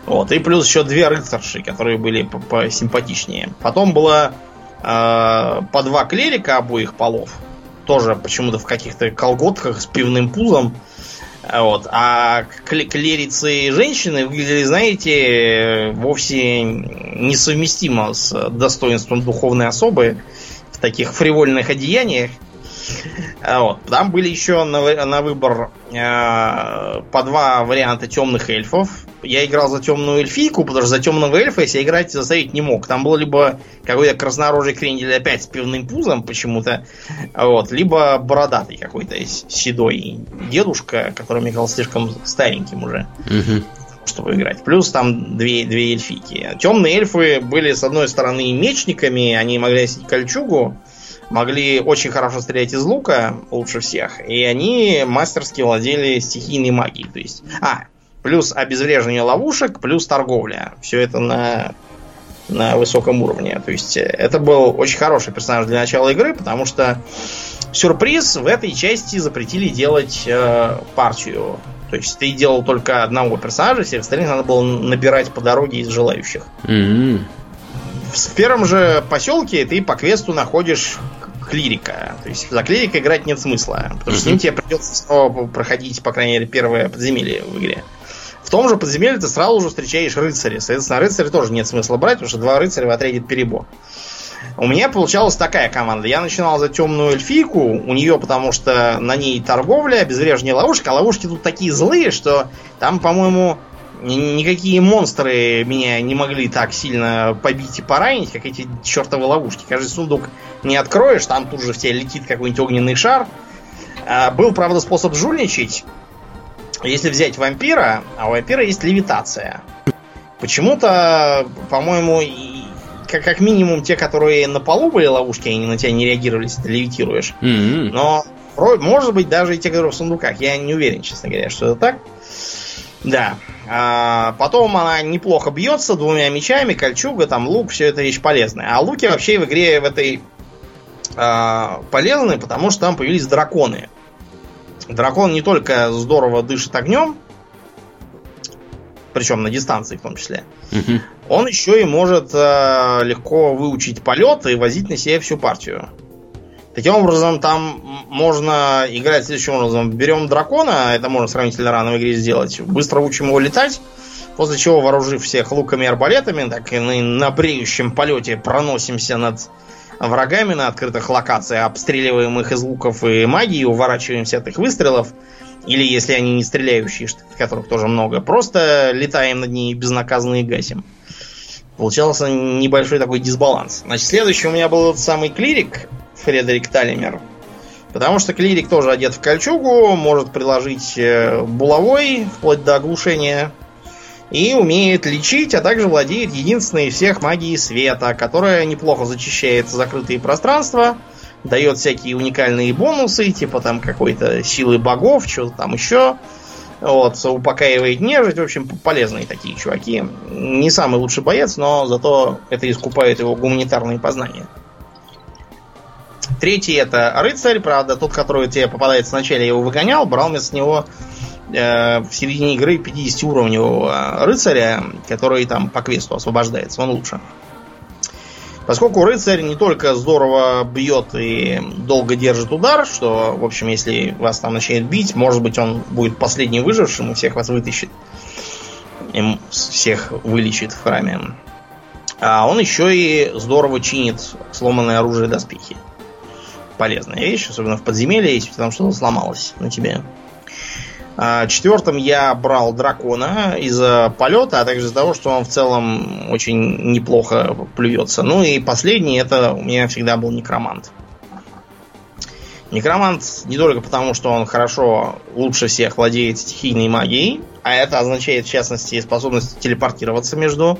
Вот. И плюс еще две рыцарши, которые были посимпатичнее. Потом была э, по два клерика обоих полов. Тоже почему-то в каких-то колготках с пивным пузом. Вот. А клерицы женщины выглядели, знаете, вовсе несовместимо с достоинством духовной особы в таких фривольных одеяниях. А вот. Там были еще на, на выбор э, по два варианта темных эльфов. Я играл за темную эльфийку, потому что за темного эльфа я играть заставить не мог. Там был либо какой-то краснорожий крендель опять с пивным пузом почему-то, вот, либо бородатый какой-то седой дедушка, который мне казался слишком стареньким уже. Угу чтобы играть. Плюс там две, две эльфийки. Темные эльфы были, с одной стороны, мечниками, они могли носить кольчугу, могли очень хорошо стрелять из лука, лучше всех, и они мастерски владели стихийной магией. То есть, а, плюс обезвреживание ловушек, плюс торговля. Все это на, на высоком уровне. То есть, это был очень хороший персонаж для начала игры, потому что сюрприз в этой части запретили делать э, партию. То есть ты делал только одного персонажа, всех остальных надо было набирать по дороге из желающих. Mm-hmm. В первом же поселке ты по квесту находишь клирика. То есть за клирика играть нет смысла. Потому что с ним тебе придется снова проходить, по крайней мере, первое подземелье в игре. В том же подземелье ты сразу же встречаешь рыцаря. Соответственно, рыцаря тоже нет смысла брать, потому что два рыцаря в отряде перебор. У меня получалась такая команда. Я начинал за темную эльфийку, у нее потому что на ней торговля, обезвреживание ловушек, а ловушки тут такие злые, что там, по-моему, никакие монстры меня не могли так сильно побить и поранить, как эти чертовы ловушки. Каждый сундук не откроешь, там тут же в тебя летит какой-нибудь огненный шар. А, был, правда, способ жульничать. Если взять вампира, а у вампира есть левитация. Почему-то, по-моему, как, как минимум те, которые на полу были ловушки, они на тебя не реагировали, если ты левитируешь. Mm-hmm. Но может быть даже и те, которые в сундуках. Я не уверен, честно говоря, что это так. Да. А, потом она неплохо бьется двумя мечами, кольчуга, там лук, все это вещь полезная. А луки вообще в игре в этой а, полезны, потому что там появились драконы. Дракон не только здорово дышит огнем, причем на дистанции в том числе, угу. он еще и может а, легко выучить полет и возить на себе всю партию. Таким образом, там можно играть следующим образом. Берем дракона, это можно сравнительно рано в игре сделать, быстро учим его летать, после чего, вооружив всех луками и арбалетами, так и на, на бреющем полете проносимся над врагами на открытых локациях, обстреливаем их из луков и магии, уворачиваемся от их выстрелов, или если они не стреляющие, которых тоже много, просто летаем над ними безнаказанно и гасим. Получался небольшой такой дисбаланс. Значит, следующий у меня был этот самый клирик, Фредерик Талимер. Потому что клирик тоже одет в кольчугу, может приложить э, булавой, вплоть до оглушения, и умеет лечить, а также владеет единственной всех магией света, которая неплохо зачищает закрытые пространства, дает всякие уникальные бонусы, типа там какой-то силы богов, что-то там еще. Вот, упокаивает нежить, в общем, полезные такие чуваки. Не самый лучший боец, но зато это искупает его гуманитарные познания. Третий это рыцарь, правда, тот, который тебе попадается вначале, я его выгонял, брал вместо него э, в середине игры 50 уровневого рыцаря, который там по квесту освобождается, он лучше. Поскольку рыцарь не только здорово бьет и долго держит удар, что, в общем, если вас там начинает бить, может быть, он будет последним выжившим и всех вас вытащит. И всех вылечит в храме. А он еще и здорово чинит сломанное оружие и доспехи полезная вещь, особенно в подземелье, если там что-то сломалось на тебе. А, четвертым я брал дракона из-за полета, а также из-за того, что он в целом очень неплохо плюется. Ну и последний это у меня всегда был некромант. Некромант не только потому, что он хорошо, лучше всех владеет стихийной магией, а это означает, в частности, способность телепортироваться между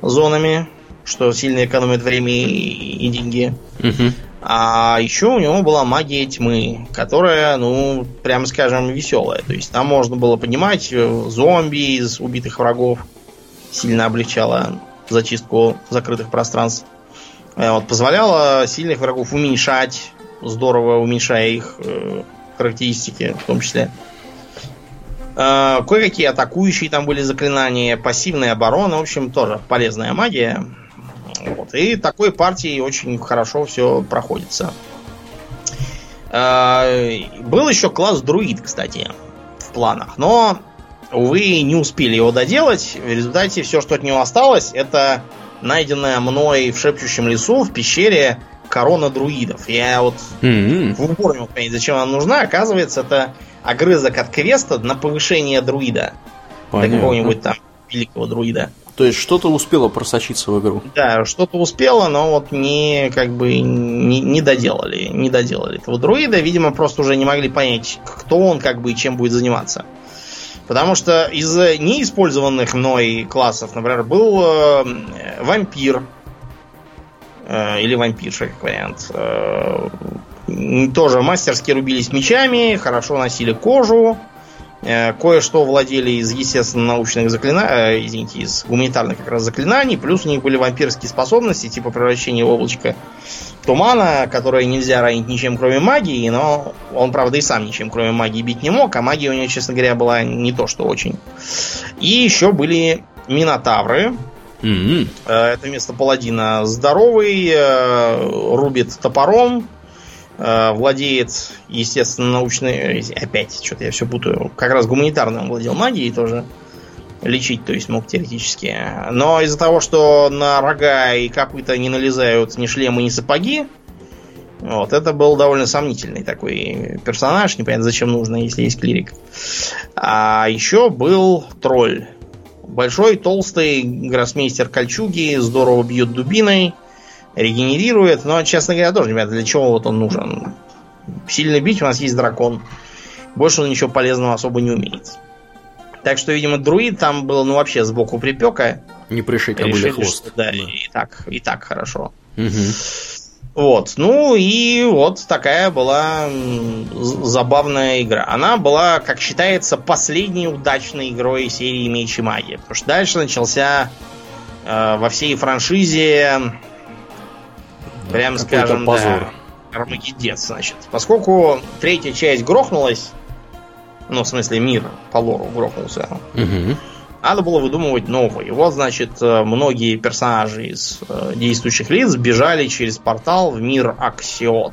зонами, что сильно экономит время и деньги. Угу. А еще у него была магия тьмы, которая, ну, прямо скажем, веселая. То есть там можно было поднимать э, зомби из убитых врагов. Сильно облегчала зачистку закрытых пространств. Э, вот, позволяла сильных врагов уменьшать, здорово уменьшая их э, характеристики в том числе. Э, кое-какие атакующие там были заклинания, пассивная оборона, в общем, тоже полезная магия. Вот. И такой партии очень хорошо все проходится. А, был еще класс друид, кстати, в планах, но, увы, не успели его доделать. В результате все, что от него осталось, это найденная мной в шепчущем лесу, в пещере, корона друидов. Я вот mm-hmm. в упор не мог понять, зачем она нужна. Оказывается, это огрызок от квеста на повышение друида. Понятно. До какого-нибудь там великого друида. То есть что-то успело просочиться в игру. Да, что-то успело, но вот не как бы не, не доделали, не доделали этого друида. Видимо, просто уже не могли понять, кто он, как бы и чем будет заниматься. Потому что из неиспользованных мной классов, например, был э, вампир. Э, или вампирша, как вариант. Э, тоже мастерски рубились мечами, хорошо носили кожу. Э, кое-что владели из естественно-научных заклинаний, э, извините, из гуманитарных как раз заклинаний, плюс у них были вампирские способности, типа превращения в облачко тумана, которое нельзя ранить ничем, кроме магии, но он, правда, и сам ничем, кроме магии, бить не мог, а магия у него, честно говоря, была не то, что очень. И еще были минотавры. Mm-hmm. Это место паладина здоровый, рубит топором, владеет, естественно, научной... Опять, что-то я все путаю. Как раз гуманитарным владел магией тоже лечить, то есть мог теоретически. Но из-за того, что на рога и копыта не налезают ни шлемы, ни сапоги, вот, это был довольно сомнительный такой персонаж, непонятно зачем нужно, если есть клирик. А еще был тролль. Большой, толстый гроссмейстер кольчуги, здорово бьет дубиной, регенерирует, но, честно говоря, тоже не для чего вот он нужен. Сильно бить у нас есть дракон. Больше он ничего полезного особо не умеет. Так что, видимо, друид там был, ну, вообще сбоку припека. Не пришей кобыле хвост. Что, да, да, и так, и так хорошо. Угу. Вот, ну и вот такая была забавная игра. Она была, как считается, последней удачной игрой серии Меч и Магия. Потому что дальше начался э, во всей франшизе, прям скажем, позор. да, Армагеддец, значит. Поскольку третья часть грохнулась, ну, в смысле, мир по лору грохнулся. Угу. Надо было выдумывать новый. И вот, значит, э, многие персонажи из э, действующих лиц бежали через портал в мир Аксиот.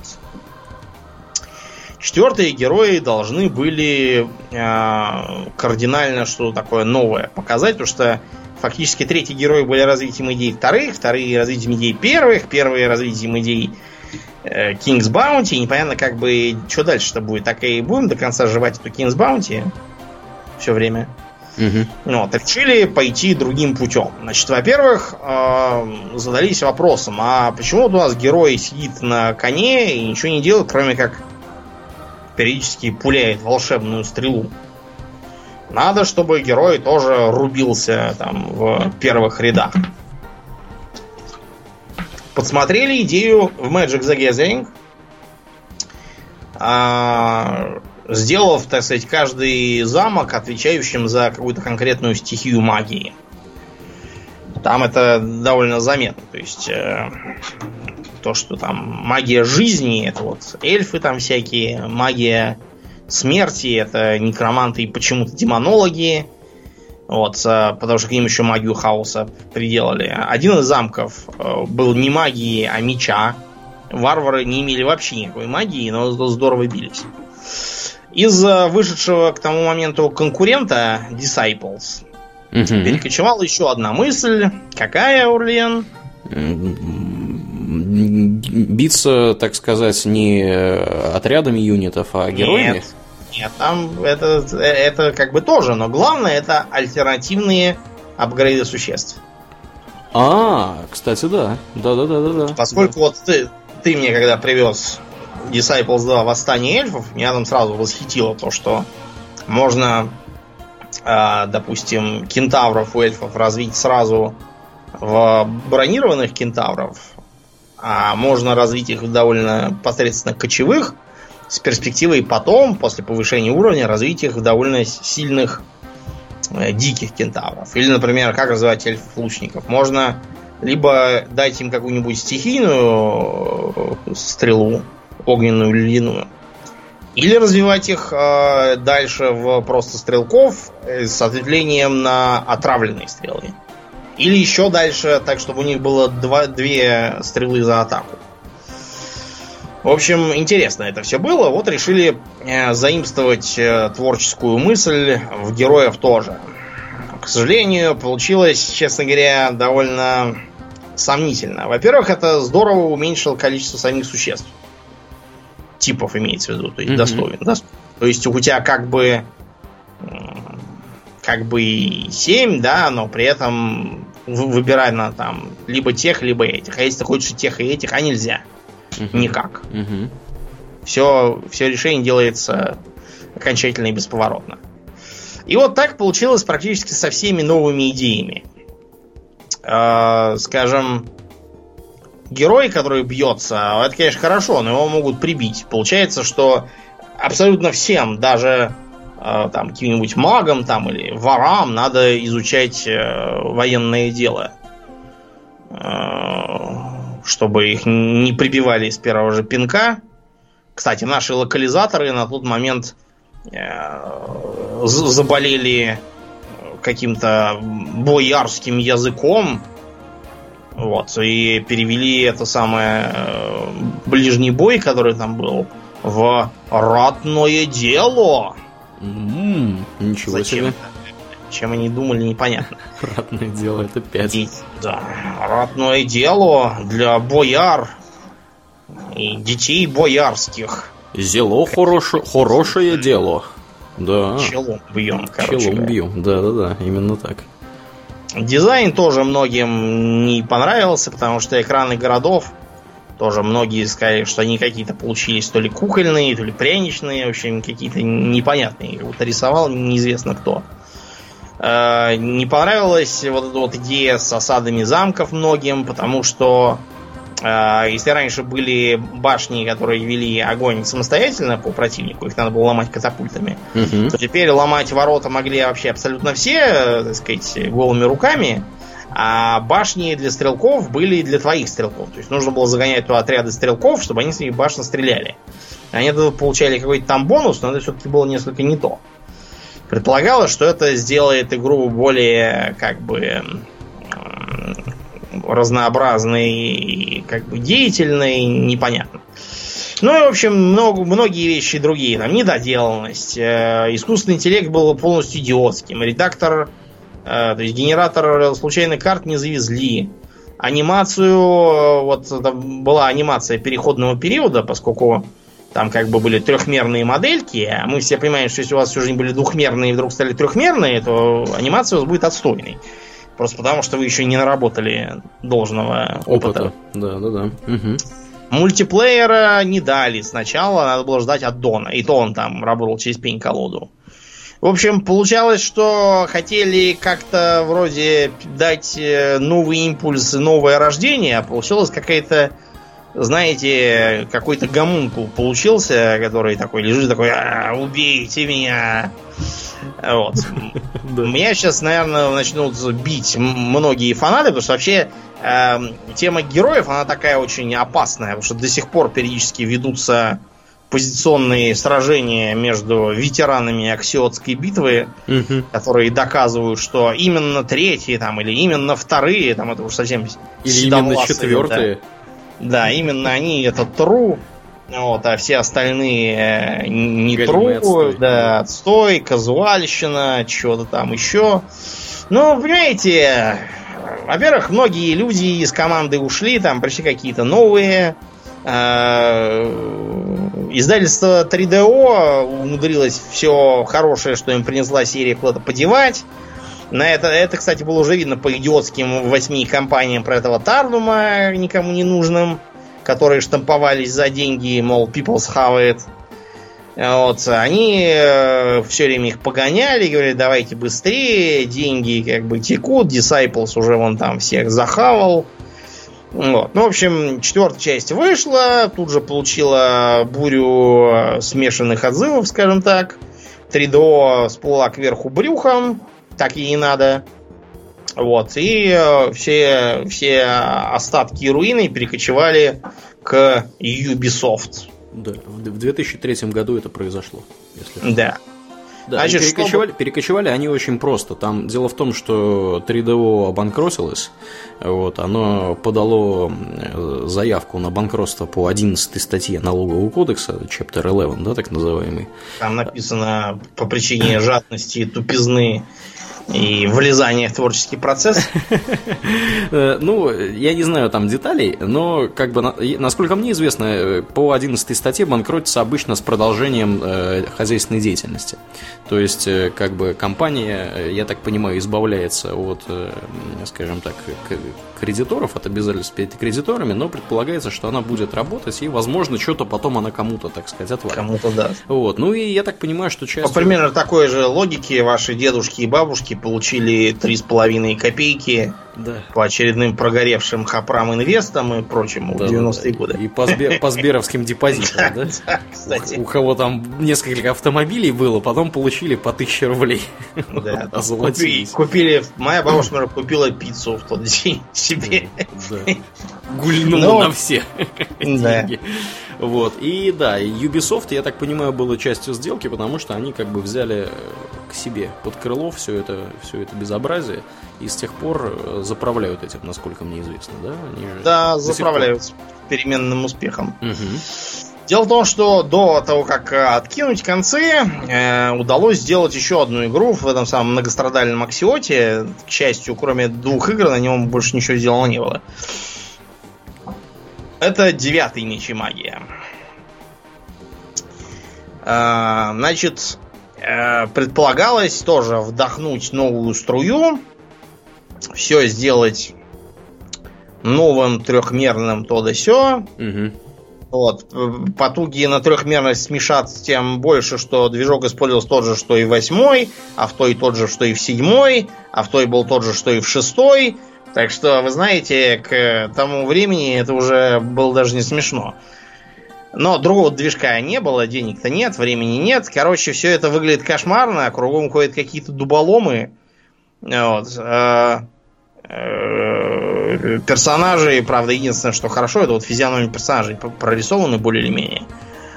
Четвертые герои должны были э, кардинально что такое новое показать, потому что фактически третьи герои были развитием идей вторых, вторые развитием идей первых, первые развитием идей Э, King's Bounty. Непонятно, как бы, что дальше-то будет. Так и будем до конца жевать эту King's Bounty все время. Угу. Вот, решили пойти другим путем. Значит, во-первых, э, задались вопросом, а почему вот у нас герой сидит на коне и ничего не делает, кроме как периодически пуляет волшебную стрелу. Надо, чтобы герой тоже рубился там в первых рядах подсмотрели идею в Magic the Gathering, а, сделав, так сказать, каждый замок отвечающим за какую-то конкретную стихию магии. Там это довольно заметно. То есть э, то, что там магия жизни, это вот эльфы там всякие, магия смерти, это некроманты и почему-то демонологи, вот, э, потому что к ним еще магию хаоса приделали. Один из замков э, был не магии, а меча. Варвары не имели вообще никакой магии, но здорово бились. Из вышедшего к тому моменту конкурента Disciples угу. перекочевала еще одна мысль. Какая, Урлен? Биться, так сказать, не отрядами юнитов, а героями? Нет. Нет, там это, это как бы тоже, но главное это альтернативные апгрейды существ. А, кстати, да. Да, да, да, да, да. Поскольку да. вот ты, ты мне когда привез Disciples 2 Восстание эльфов, меня там сразу восхитило то, что можно, э, допустим, кентавров у эльфов развить сразу в бронированных кентавров, а можно развить их в довольно посредственно кочевых, с перспективой потом, после повышения уровня, развить их в довольно сильных э, диких кентавров. Или, например, как развивать эльфов-лучников. Можно либо дать им какую-нибудь стихийную э, стрелу, огненную или ледяную, или развивать их э, дальше в просто стрелков э, с ответвлением на отравленные стрелы. Или еще дальше, так чтобы у них было два, две стрелы за атаку. В общем, интересно это все было. Вот решили э, заимствовать э, творческую мысль в героев тоже. К сожалению, получилось, честно говоря, довольно сомнительно. Во-первых, это здорово уменьшило количество самих существ. Типов имеется в виду, то есть mm-hmm. достоин, достоин. То есть у тебя как бы как бы 7, да, но при этом выбирай на там либо тех, либо этих. А если ты хочешь тех и этих, а нельзя. Uh-huh. Никак. Uh-huh. Все, все решение делается окончательно и бесповоротно. И вот так получилось практически со всеми новыми идеями. Э, скажем, герой, который бьется, это, конечно, хорошо, но его могут прибить. Получается, что абсолютно всем, даже там каким-нибудь магам там или ворам надо изучать э, военное дело, э, чтобы их не прибивали с первого же пинка. Кстати, наши локализаторы на тот момент э, заболели каким-то боярским языком. Вот, и перевели это самое э, ближний бой, который там был, в ратное дело. Mm, ничего Зачем? себе. Чем они думали, непонятно. Ратное дело это 5. И, да, ратное дело для бояр и детей боярских. Зело хорошо, хорошее дело. Да. Челом бьем, короче. Челом бьем, да-да-да, именно так. Дизайн тоже многим не понравился, потому что экраны городов тоже многие сказали, что они какие-то получились то ли кукольные, то ли пряничные, в общем, какие-то непонятные. Будто рисовал неизвестно кто. Э, не понравилась вот эта вот идея с осадами замков многим, потому что э, если раньше были башни, которые вели огонь самостоятельно по противнику, их надо было ломать катапультами, угу. то теперь ломать ворота могли вообще абсолютно все, э, так сказать, голыми руками. А башни для стрелков были для твоих стрелков. То есть нужно было загонять туда отряды стрелков, чтобы они с ними башни стреляли. Они получали какой-то там бонус, но это все-таки было несколько не то. Предполагалось, что это сделает игру более как бы разнообразной, как бы деятельной, непонятно. Ну и, в общем, много, многие вещи другие. Там недоделанность. Э, искусственный интеллект был полностью идиотским. Редактор то есть генератор случайных карт не завезли. Анимацию, э, вот была анимация переходного периода, поскольку там как бы были трехмерные модельки, а мы все понимаем, что если у вас всю жизнь были двухмерные и вдруг стали трехмерные, то анимация у вас будет отстойной. Просто потому, что вы еще не наработали должного опыта. опыта. Да, да, да. Угу. Мультиплеера не дали сначала, надо было ждать аддона. И то он там работал через пень-колоду. В общем, получалось, что хотели как-то вроде дать э, новый импульс, новое рождение, а получилось какая-то, знаете, какой-то гомункул получился, который такой лежит, такой, а, убейте меня. Вот. Меня сейчас, наверное, начнут бить многие фанаты, потому что вообще э, тема героев, она такая очень опасная, потому что до сих пор периодически ведутся позиционные сражения между ветеранами Аксиотской битвы, угу. которые доказывают, что именно третьи там или именно вторые, там это уж совсем или именно четвертые. Да, да, именно они это тру, вот, а все остальные э, не тру, отстой. да, отстой, казуальщина, что-то там еще. Ну, понимаете, во-первых, многие люди из команды ушли, там пришли какие-то новые, издательство 3DO умудрилось все хорошее, что им принесла серия, куда-то подевать. На это, это, кстати, было уже видно по идиотским восьми компаниям про этого Тардума, никому не нужным, которые штамповались за деньги, мол, people's have it. Вот, они э, все время их погоняли, говорили, давайте быстрее, деньги как бы текут, Disciples уже вон там всех захавал. Вот. Ну, в общем, четвертая часть вышла, тут же получила бурю смешанных отзывов, скажем так. 3DO всплыла кверху брюхом, так и не надо. Вот, и э, все, все остатки руины перекочевали к Ubisoft. Да, в 2003 году это произошло. Если да. Да, Значит, перекочевали, чтобы... перекочевали они очень просто. Там дело в том, что 3DO обанкротилось. Вот, оно подало э, заявку на банкротство по 11 статье налогового кодекса, Chapter 11, да, так называемый. Там написано по причине жадности и тупизны и влезание в творческий процесс? Э, ну, я не знаю там деталей, но, как бы, насколько мне известно, э, по 11 статье банкротится обычно с продолжением э, хозяйственной деятельности. То есть, как бы, компания, я так понимаю, избавляется от, скажем так, кредиторов, от обязательств перед кредиторами, но предполагается, что она будет работать, и, возможно, что-то потом она кому-то, так сказать, отвалит. Кому-то да. Вот. Ну, и я так понимаю, что часть... По примерно такой же логике ваши дедушки и бабушки получили три с половиной копейки да. по очередным прогоревшим хапрам инвестам и прочему да, в 90-е да. годы. И по, сбер, по сберовским депозитам, да? Да, кстати. У кого там несколько автомобилей было, потом получили по 1000 рублей. Да, купили, купили, моя бабушка купила пиццу в тот день себе. Гульнула на все деньги. Вот. И да, Ubisoft, я так понимаю, было частью сделки, потому что они как бы взяли к себе под крыло все это, все это безобразие и с тех пор э, заправляют этим, насколько мне известно, да? Они же да, заправляют с переменным успехом. Угу. Дело в том, что до того, как э, откинуть концы, э, удалось сделать еще одну игру в этом самом многострадальном Аксиоте. К счастью, кроме двух игр, на нем больше ничего сделано не было. Это девятый меч и магия. Э, значит, э, предполагалось тоже вдохнуть новую струю, все сделать новым трехмерным то да сё. Угу. Вот. Потуги на трехмерность смешаться тем больше, что движок использовался тот же, что и в восьмой, а в той тот же, что и в седьмой, а в той был тот же, что и в шестой. Так что, вы знаете, к тому времени это уже было даже не смешно. Но другого движка не было, денег-то нет, времени нет. Короче, все это выглядит кошмарно, кругом ходят какие-то дуболомы. Вот. Э, э, персонажи, правда, единственное, что хорошо, это вот физиономии персонажей прорисованы более или менее.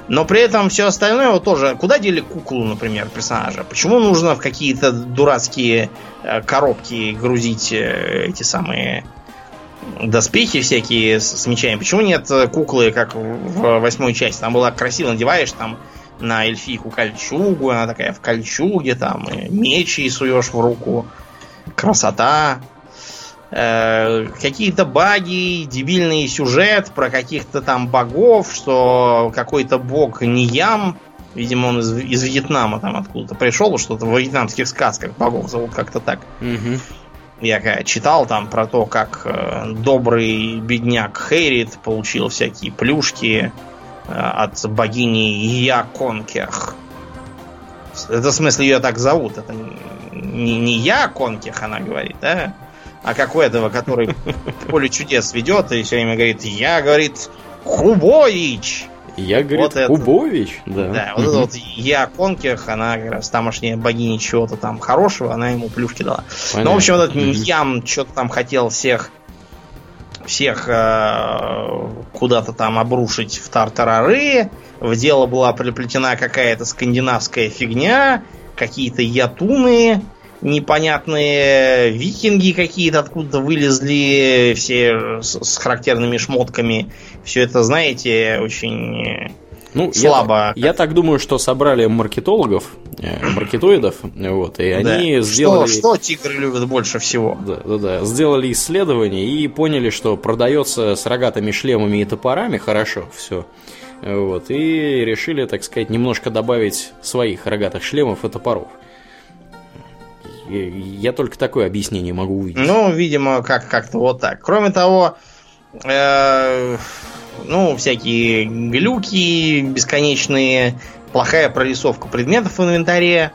Но при этом все остальное вот тоже. Куда дели куклу, например, персонажа? Почему нужно в какие-то дурацкие э, коробки грузить эти самые доспехи всякие с, мечами? Почему нет куклы, как в восьмой части? Там была красиво надеваешь там на эльфийку кольчугу, она такая в кольчуге, там, и мечи суешь в руку. Красота. Э, какие-то баги, дебильный сюжет про каких-то там богов, что какой-то бог Ниям, видимо, он из, из Вьетнама там откуда-то пришел, что-то в вьетнамских сказках богов зовут как-то так. Угу. Я читал там про то, как э, добрый бедняк Хейрит получил всякие плюшки э, от богини Я Конкех. Это в смысле ее так зовут. Это не, не я Конкех, она говорит, да? А как у этого, который поле чудес ведет и все время говорит, я, говорит, Хубович. Я, говорит, вот это, Кубович, да. Да, вот это вот я Конкех, она как раз тамошняя богиня чего-то там хорошего, она ему плюшки дала. Понятно. Ну, в общем, вот этот Ям что-то там хотел всех всех э, куда-то там обрушить в тартарары. В дело была приплетена какая-то скандинавская фигня, какие-то ятуны, непонятные викинги какие-то откуда вылезли, все с, характерными шмотками. Все это, знаете, очень ну, слабо. Я, я так думаю, что собрали маркетологов, э, маркетоидов, вот, и да. они сделали... Что, что тигры любят больше всего? Да, да, да. Сделали исследование и поняли, что продается с рогатыми шлемами и топорами хорошо все. Вот, и решили, так сказать, немножко добавить своих рогатых шлемов и топоров. Я только такое объяснение могу увидеть. Ну, видимо, как- как-то вот так. Кроме того, э- ну, всякие глюки бесконечные, плохая прорисовка предметов в инвентаре.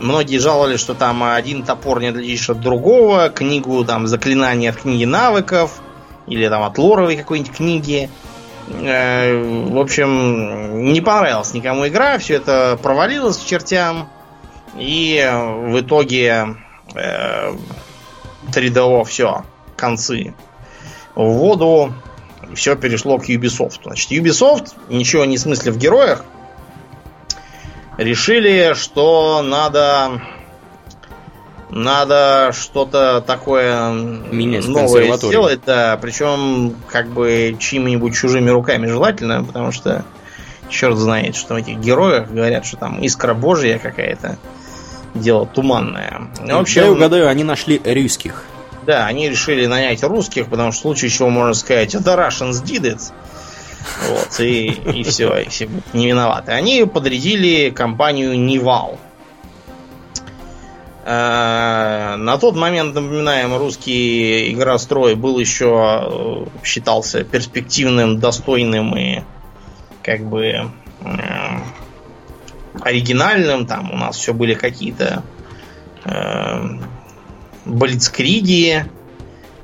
Многие жаловались, что там один топор не отличишь от другого, книгу там заклинания от книги навыков, или там от лоровой какой-нибудь книги. Э, в общем, не понравилась никому игра, все это провалилось к чертям. И в итоге э, 3DO все, концы. В воду, все перешло к Ubisoft. Значит, Ubisoft, ничего не смысле в героях, решили, что надо надо что-то такое Менять новое сделать, да, причем как бы чьими-нибудь чужими руками желательно, потому что черт знает, что в этих героях говорят, что там искра божья какая-то дело туманное. В общем, Я угадаю, они нашли русских. Да, они решили нанять русских, потому что в случае чего можно сказать, это Russians did it. Вот, и, и все, и все не виноваты. Они подрядили компанию Нивал. Э, на тот момент, напоминаем, русский игрострой был еще, э, считался перспективным, достойным и как бы э, оригинальным. Там у нас все были какие-то э, блицкриги,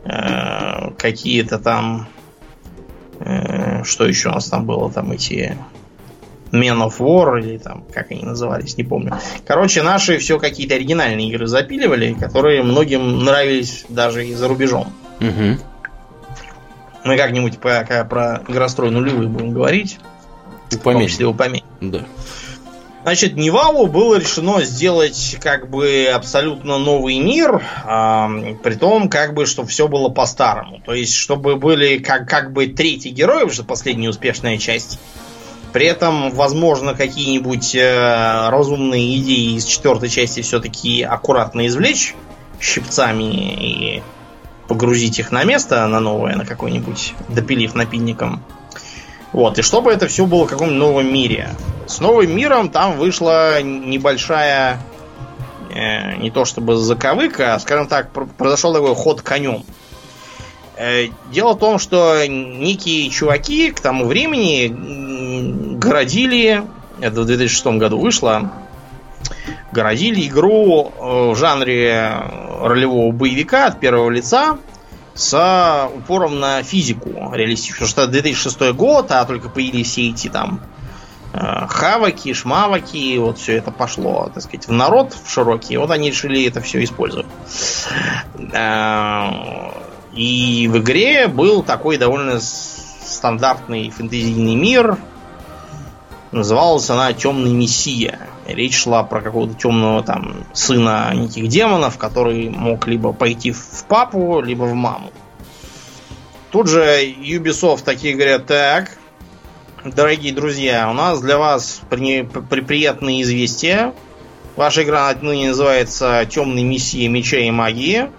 э, какие-то там Э, что еще у нас там было? Там эти Men of War, или там, как они назывались, не помню. Короче, наши все какие-то оригинальные игры запиливали, которые многим нравились даже и за рубежом. Угу. Мы как-нибудь пока про игрострой нулевые будем говорить. Упомянем. В том числе. Да. Значит, Невалу было решено сделать как бы абсолютно новый мир, а, при том, как бы, чтобы все было по-старому. То есть, чтобы были как, как бы третий герой, уже последняя успешная часть. При этом, возможно, какие-нибудь э, разумные идеи из четвертой части все-таки аккуратно извлечь щипцами и погрузить их на место, на новое, на какой-нибудь, допилив напильником. Вот, и чтобы это все было в каком-нибудь новом мире. С новым миром там вышла небольшая, э, не то чтобы заковыка, а, скажем так, произошел такой ход конем. Э, дело в том, что некие чуваки к тому времени городили, это в 2006 году вышло, городили игру э, в жанре ролевого боевика от первого лица, с упором на физику реалистичную. Потому что 2006 год, а только появились все эти там э, хаваки, шмаваки, вот все это пошло, так сказать, в народ в широкий. Вот они решили это все использовать. Э, и в игре был такой довольно стандартный фэнтезийный мир. Называлась она Темный Мессия. Речь шла про какого-то темного там сына неких демонов, который мог либо пойти в папу, либо в маму. Тут же Ubisoft такие говорят, так, дорогие друзья, у нас для вас при, при, приятные известия. Ваша игра отныне называется Темный Мессия Меча и Магии.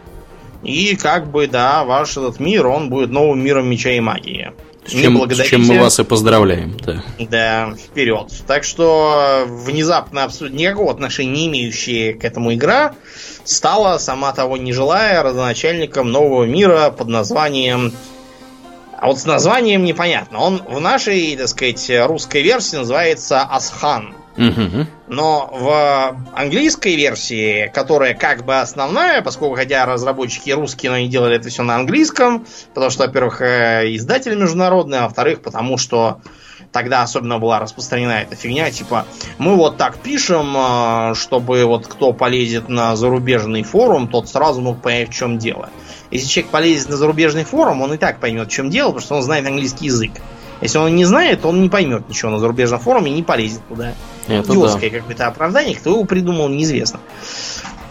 И как бы, да, ваш этот мир, он будет новым миром Меча и Магии. С чем, с чем мы вас и поздравляем. Да. да, вперед. Так что внезапно абсолютно никакого отношения не имеющая к этому игра стала, сама того не желая, родоначальником нового мира под названием... А вот с названием непонятно. Он в нашей, так сказать, русской версии называется Асхан. Но в английской версии, которая как бы основная, поскольку хотя разработчики русские, но они делали это все на английском, потому что, во-первых, э, издатель международный, а во-вторых, потому что тогда особенно была распространена эта фигня, типа, мы вот так пишем, э, чтобы вот кто полезет на зарубежный форум, тот сразу мог понять, в чем дело. Если человек полезет на зарубежный форум, он и так поймет, в чем дело, потому что он знает английский язык. Если он не знает, он не поймет ничего на зарубежном форуме и не полезет туда. Это Идиотское да. какое-то оправдание, кто его придумал, неизвестно.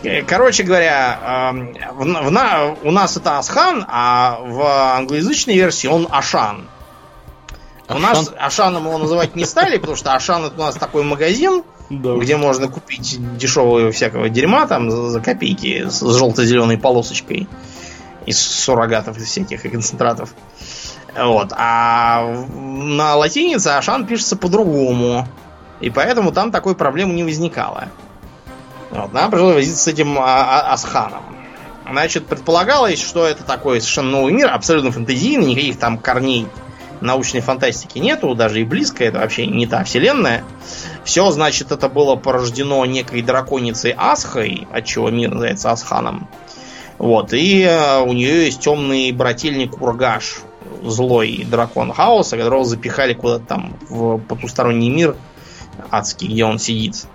Э, короче говоря, в, в, у нас это Асхан, а в англоязычной версии он Ашан. Ашан? У нас Ашаном его называть не стали, потому что Ашан это у нас такой магазин, да. где можно купить дешевого всякого дерьма там за, копейки с желто-зеленой полосочкой из суррогатов из всяких и концентратов. Вот. А на латинице Ашан пишется по-другому. И поэтому там такой проблемы не возникало. Вот, нам пришлось возиться с этим а, а, Асханом. Значит, предполагалось, что это такой совершенно новый мир, абсолютно фэнтезийный, никаких там корней научной фантастики нету, даже и близко, это вообще не та вселенная. Все, значит, это было порождено некой драконицей Асхой, от чего мир называется Асханом. Вот, и э, у нее есть темный брательник Ургаш, злой дракон хаоса, которого запихали куда-то там в потусторонний мир адский, где он сидит.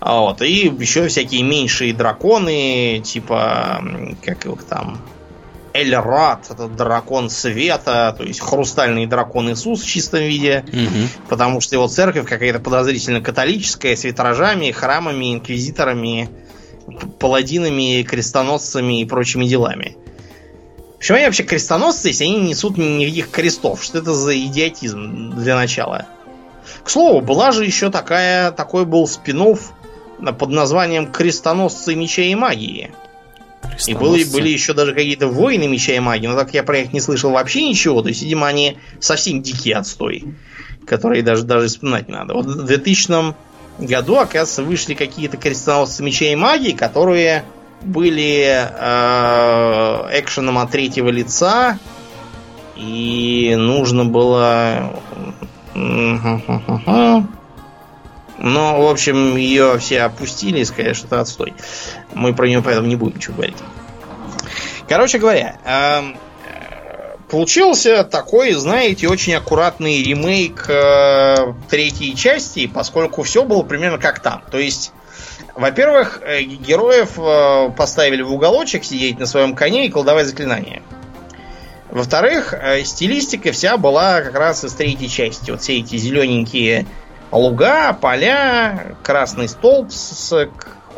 Вот. И еще всякие меньшие драконы, типа, как их там, Эльрат, это дракон света, то есть хрустальный дракон Иисус в чистом виде, угу. потому что его церковь какая-то подозрительно католическая, с витражами, храмами, инквизиторами, паладинами, крестоносцами и прочими делами. Почему они вообще крестоносцы, если они не несут никаких крестов? Что это за идиотизм для начала? К слову, была же еще такая, такой был спин под названием «Крестоносцы меча и магии». И были, были еще даже какие-то воины меча и магии, но так я про них не слышал вообще ничего. То есть, видимо, они совсем дикий отстой, которые даже, даже вспоминать не надо. Вот в 2000 году, оказывается, вышли какие-то крестоносцы меча и магии, которые были э, экшеном от третьего лица, и нужно было... Но, в общем, ее все опустили и сказали, что это отстой. Мы про нее поэтому не будем ничего говорить. Короче говоря, эм, получился такой, знаете, очень аккуратный ремейк э, третьей части, поскольку все было примерно как там. То есть, во-первых, э, героев э, поставили в уголочек сидеть на своем коне и колдовать заклинания. Во-вторых, стилистика вся была как раз из третьей части. Вот все эти зелененькие луга, поля, красный столб с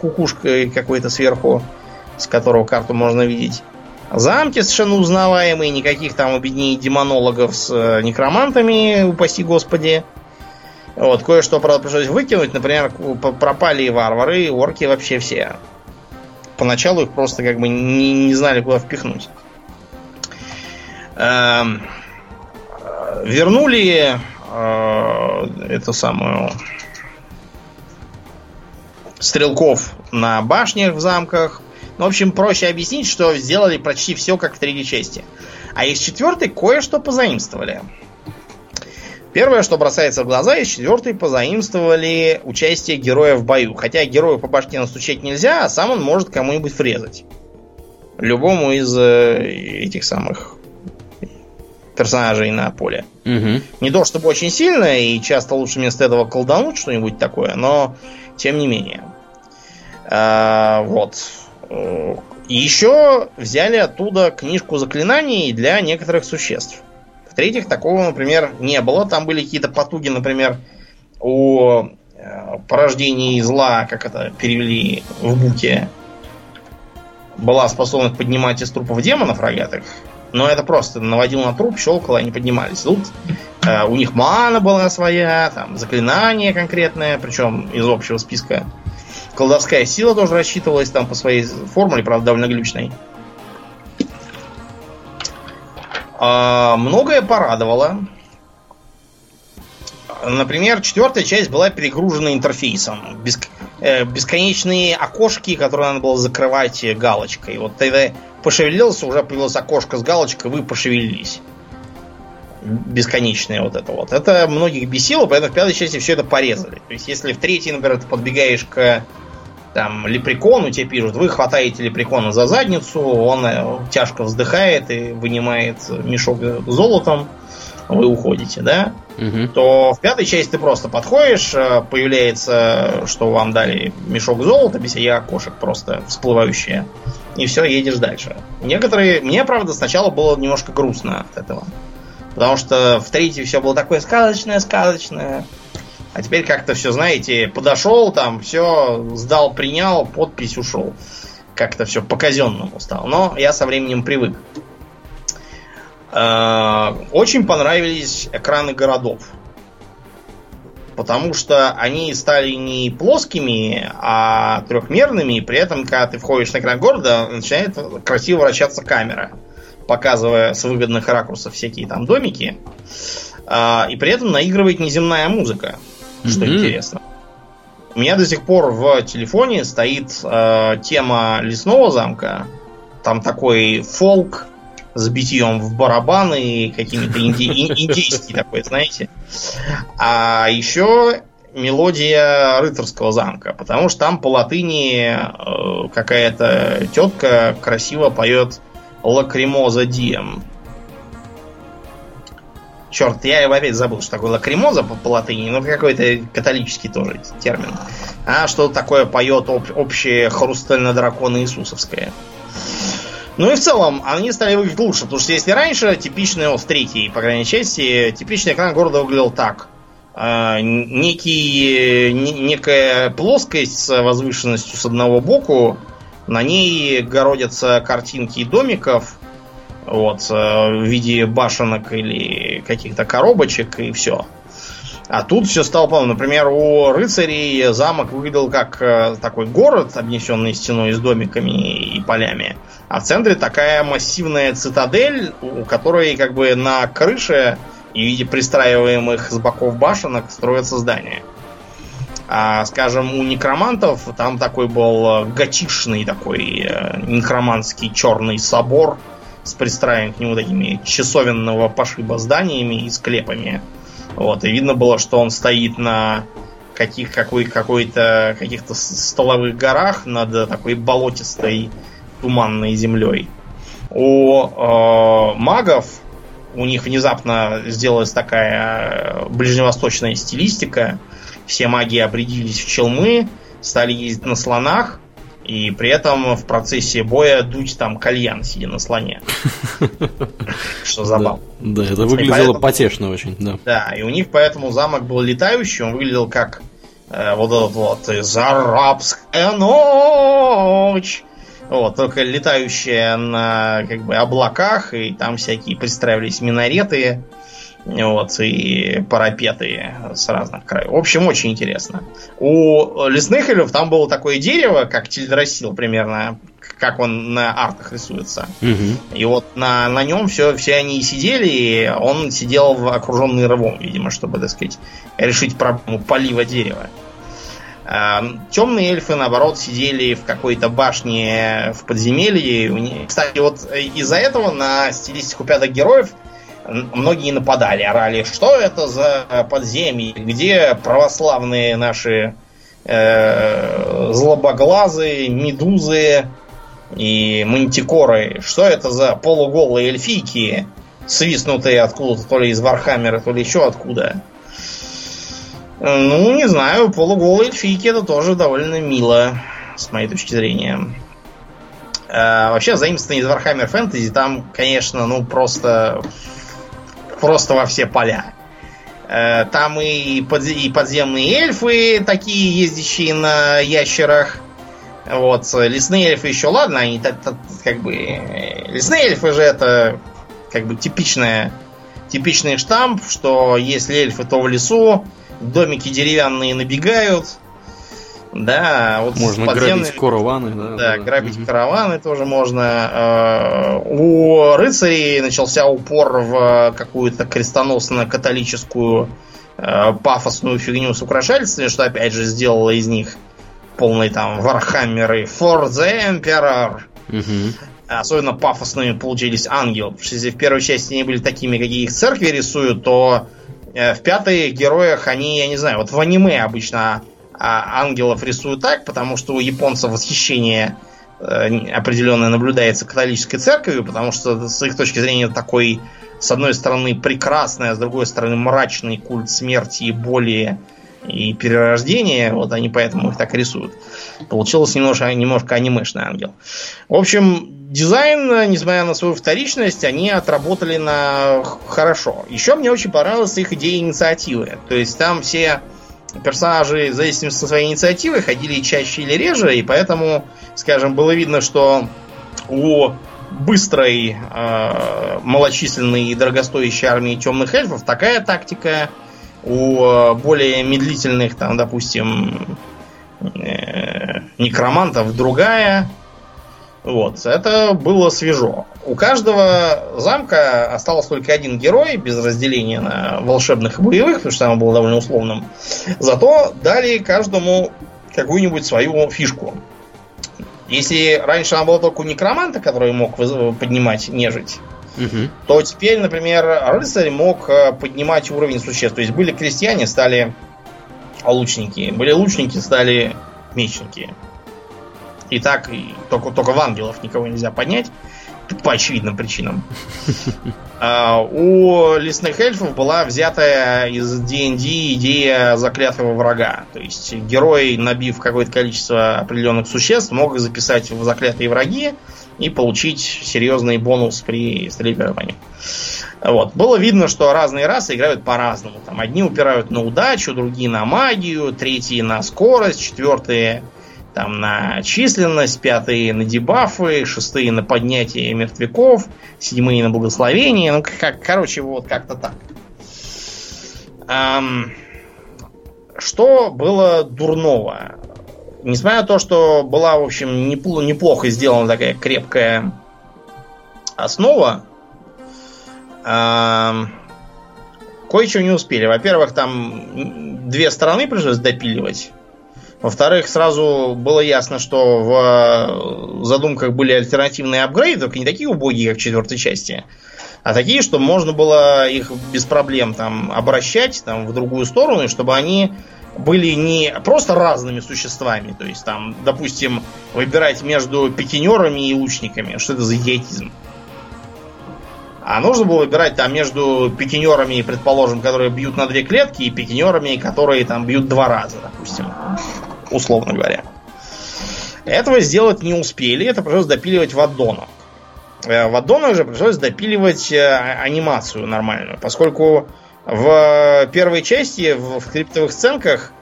кукушкой какой-то сверху, с которого карту можно видеть. Замки совершенно узнаваемые, никаких там объединений демонологов с э, некромантами, упаси господи. Вот, кое-что, правда, пришлось выкинуть. Например, пропали варвары, орки вообще все. Поначалу их просто как бы не, не знали, куда впихнуть. Эм, вернули э, эту самую стрелков на башнях в замках. Ну, в общем, проще объяснить, что сделали почти все, как в третьей части. А из четвертой кое-что позаимствовали. Первое, что бросается в глаза, из четвертой позаимствовали участие героя в бою. Хотя герою по башке настучать нельзя, а сам он может кому-нибудь врезать. Любому из э, этих самых персонажей на поле. Угу. Не то чтобы очень сильно, и часто лучше вместо этого колдануть что-нибудь такое, но тем не менее. А, вот. И еще взяли оттуда книжку заклинаний для некоторых существ. В-третьих, такого, например, не было. Там были какие-то потуги, например, о э, порождении зла, как это перевели в буке. Была способность поднимать из трупов демонов рогатых. Но это просто наводил на труп, щелкало, они поднимались. Тут э, у них мана была своя, там заклинание конкретное, причем из общего списка Колдовская сила тоже рассчитывалась там по своей формуле, правда, довольно глючной. А, многое порадовало. Например, четвертая часть была перегружена интерфейсом. Беск... Э, бесконечные окошки, которые надо было закрывать галочкой. Вот тогда пошевелился, уже появилось окошко с галочкой, вы пошевелились. Бесконечное вот это вот. Это многих бесило, поэтому в пятой части все это порезали. То есть, если в третьей, например, ты подбегаешь к там лепрекону тебе пишут, вы хватаете лепрекона за задницу, он э, тяжко вздыхает и вынимает мешок золотом, вы уходите, да? Угу. То в пятой части ты просто подходишь, э, появляется, что вам дали мешок золота, без всяких окошек просто всплывающие, и все, едешь дальше. Некоторые... Мне, правда, сначала было немножко грустно от этого. Потому что в третьей все было такое сказочное, сказочное. А теперь как-то все, знаете, подошел, там все, сдал, принял, подпись ушел. Как-то все по-казенному стало. Но я со временем привык. Э, очень понравились экраны городов. Потому что они стали не плоскими, а трехмерными. И при этом, когда ты входишь на экран города, начинает красиво вращаться камера, показывая с выгодных ракурсов всякие там домики. Э, и при этом наигрывает неземная музыка что интересно. У меня до сих пор в телефоне стоит э, тема лесного замка. Там такой фолк с битьем в барабаны и какими-то инди- индийский такой, знаете. А еще мелодия рыцарского замка, потому что там по латыни э, какая-то тетка красиво поет lacrimosa diem. Черт, я его опять забыл, что такое лакримоза по, по латыни, но какой-то католический тоже термин. А что такое поет об, общее хрустально-дракона Иисусовское. Ну и в целом, они стали выглядеть лучше, потому что если раньше типичный, вот в третьей, по крайней части, типичный экран города выглядел так. Э, некий, не, некая плоскость с возвышенностью с одного боку, на ней городятся картинки домиков, вот, э, в виде башенок или каких-то коробочек, и все. А тут все стало по Например, у рыцарей замок выглядел как э, такой город, обнесенный стеной с домиками и полями. А в центре такая массивная цитадель, у которой как бы на крыше и в виде пристраиваемых с боков башенок строятся здания. А, скажем, у некромантов там такой был готичный такой э, некроманский черный собор с пристраиваем к нему такими часовенного пошиба зданиями и склепами. Вот, и видно было, что он стоит на каких, какой, какой-то, каких-то столовых горах над такой болотистой туманной землей. У э, магов у них внезапно сделалась такая ближневосточная стилистика. Все маги обрядились в челмы, стали ездить на слонах, и при этом в процессе боя дуть там кальян, сидя на слоне. Что забавно. Да, это выглядело потешно очень, да. Да, и у них поэтому замок был летающий, он выглядел как э, вот этот вот из арабская ночь. Вот, только летающая на как бы облаках, и там всякие пристраивались минареты, вот, и парапеты с разных краев. В общем, очень интересно. У лесных эльфов там было такое дерево, как тельдросил примерно, как он на артах рисуется. Угу. И вот на, на нем все, все они сидели, и он сидел в окруженный рвом, видимо, чтобы, так сказать, решить проблему полива дерева. А, темные эльфы, наоборот, сидели в какой-то башне в подземелье. Кстати, вот из-за этого на стилистику пятых героев многие нападали, орали, что это за подземье, где православные наши э, злобоглазые, медузы и мантикоры, что это за полуголые эльфийки, свистнутые откуда-то, то ли из Warhammer а, то ли еще откуда. Ну, не знаю, полуголые эльфийки это тоже довольно мило, с моей точки зрения. А, вообще, заимствование из Warhammer Fantasy там, конечно, ну просто просто во все поля. Э, там и, под, и подземные эльфы, такие ездящие на ящерах. Вот, лесные эльфы еще ладно, они так, так, как бы... Лесные эльфы же это как бы типичная, типичный штамп, что если эльфы, то в лесу, домики деревянные набегают, да, вот можно подземные... грабить караваны, да. Да, да. грабить угу. караваны тоже можно. Э, у рыцарей начался упор в какую-то крестоносно-католическую э, пафосную фигню с украшательствами, что опять же сделало из них полный там Вархаммеры For the Emperor. Угу. Особенно пафосными получились ангелы. Если в первой части они были такими, какие их церкви рисуют, то э, в пятой героях они, я не знаю, вот в аниме обычно а ангелов рисуют так, потому что у японцев восхищение э, определенное наблюдается католической церковью, потому что с их точки зрения такой, с одной стороны, прекрасный, а с другой стороны, мрачный культ смерти и боли и перерождения. Вот они поэтому их так рисуют. Получилось немножко, немножко анимешный ангел. В общем, дизайн, несмотря на свою вторичность, они отработали на хорошо. Еще мне очень понравилась их идея инициативы. То есть там все персонажи, в зависимости от своей инициативы, ходили чаще или реже, и поэтому, скажем, было видно, что у быстрой, э, малочисленной и дорогостоящей армии темных эльфов такая тактика, у более медлительных, там, допустим, э, некромантов другая, вот, это было свежо. У каждого замка остался только один герой, без разделения на волшебных и боевых, потому что он был довольно условным. Зато дали каждому какую-нибудь свою фишку. Если раньше она была только у некроманта, который мог поднимать нежить, угу. то теперь, например, рыцарь мог э, поднимать уровень существ. То есть были крестьяне, стали лучники. Были лучники, стали мечники. И так и только, только в ангелов никого нельзя поднять. По очевидным причинам. А, у лесных эльфов была взятая из D&D идея заклятого врага. То есть герой, набив какое-то количество определенных существ, мог их записать в заклятые враги и получить серьезный бонус при ним. Вот. Было видно, что разные расы играют по-разному. Там одни упирают на удачу, другие на магию, третьи на скорость, четвертые там на численность, пятые на дебафы, шестые на поднятие мертвяков, седьмые на благословение. Ну, как, короче, вот как-то так. Эм, что было дурного? Несмотря на то, что была, в общем, неплохо сделана такая крепкая основа, кое-чего не успели. Во-первых, там две стороны пришлось допиливать. Во-вторых, сразу было ясно, что в задумках были альтернативные апгрейды, только не такие убогие, как в четвертой части, а такие, что можно было их без проблем там обращать там, в другую сторону, чтобы они были не просто разными существами, то есть там, допустим, выбирать между пикинерами и лучниками. Что это за идиотизм? А нужно было выбирать там между пикинерами, предположим, которые бьют на две клетки, и пикинерами, которые там бьют два раза, допустим. Условно говоря. Этого сделать не успели, это пришлось допиливать в аддонах. Э, в аддонах же пришлось допиливать э, анимацию нормальную, поскольку в первой части, в, в криптовых сценках,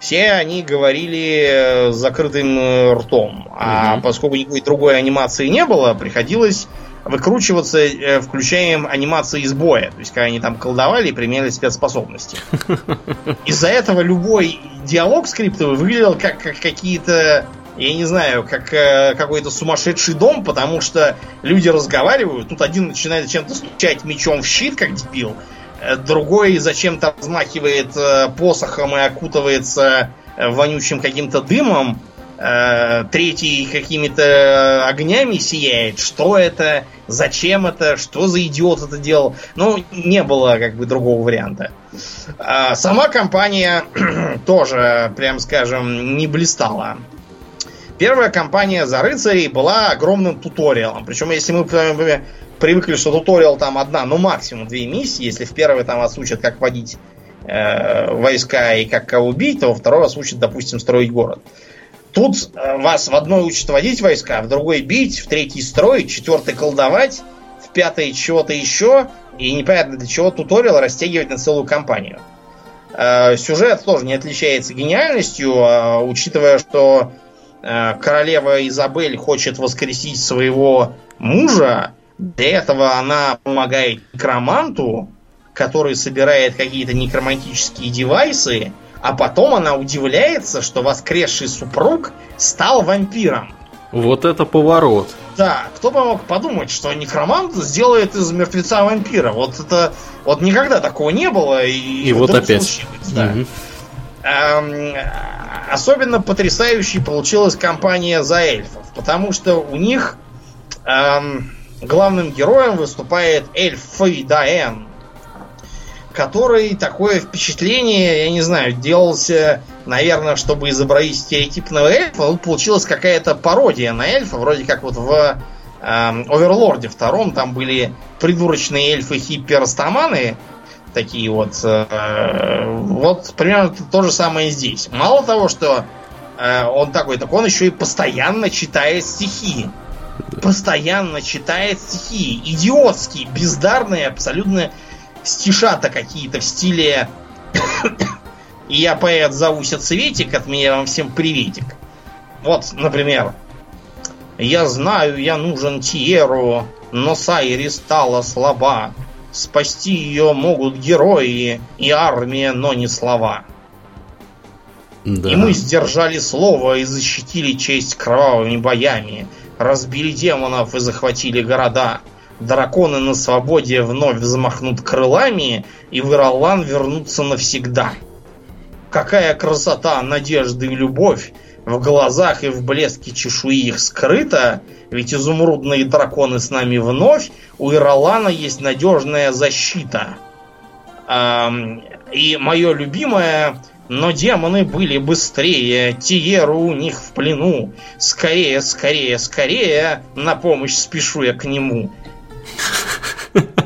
все они говорили закрытым ртом. А угу. поскольку никакой другой анимации не было, приходилось выкручиваться, э, включаем анимации из боя. То есть, когда они там колдовали и применяли спецспособности. Из-за этого любой диалог скриптовый выглядел как, как какие-то я не знаю, как э, какой-то сумасшедший дом, потому что люди разговаривают, тут один начинает чем-то стучать мечом в щит, как дебил, э, другой зачем-то размахивает э, посохом и окутывается э, вонючим каким-то дымом, Э, третий какими-то огнями сияет. Что это? Зачем это? Что за идиот это делал? Ну, не было как бы другого варианта. А сама компания тоже, прям скажем, не блистала. Первая компания за рыцарей была огромным туториалом. Причем, если мы привыкли, что туториал там одна, ну максимум две миссии, если в первой там вас учат, как водить э, войска и как кого убить, то во второй вас учат, допустим, строить город. Тут э, вас в одной учат водить войска, в другой бить, в третий строить, четвертый колдовать, в пятый чего-то еще, и непонятно для чего туториал растягивать на целую кампанию. Э, сюжет тоже не отличается гениальностью, а, учитывая, что э, королева Изабель хочет воскресить своего мужа, для этого она помогает некроманту, который собирает какие-то некромантические девайсы, а потом она удивляется, что воскресший супруг стал вампиром. Вот это поворот. Да, кто бы мог подумать, что некромант сделает из мертвеца вампира. Вот это вот никогда такого не было. И, и вот опять. Случилось, да. угу. эм, особенно потрясающей получилась компания за эльфов, потому что у них эм, главным героем выступает эльф Фейдаэн, который такое впечатление, я не знаю, делался, наверное, чтобы изобразить стереотипного эльфа. Тут получилась какая-то пародия на эльфа, вроде как вот в э, Оверлорде втором там были придурочные эльфы-хиппи-растаманы, такие вот. Э, вот примерно то же самое здесь. Мало того, что э, он такой, так он еще и постоянно читает стихи. Постоянно читает стихи. Идиотские, бездарные, абсолютно стишата какие-то в стиле «И я поэт, зовуся Цветик, от меня вам всем приветик». Вот, например, «Я знаю, я нужен Тиеру, но Сайри стала слаба. Спасти ее могут герои и армия, но не слова». Да. И мы сдержали слово и защитили честь кровавыми боями, разбили демонов и захватили города – драконы на свободе вновь взмахнут крылами, и в Иролан вернутся навсегда. Какая красота, надежда и любовь в глазах и в блеске чешуи их скрыта, ведь изумрудные драконы с нами вновь, у Иролана есть надежная защита. И мое любимое, но демоны были быстрее, Тиеру у них в плену. Скорее, скорее, скорее, на помощь спешу я к нему.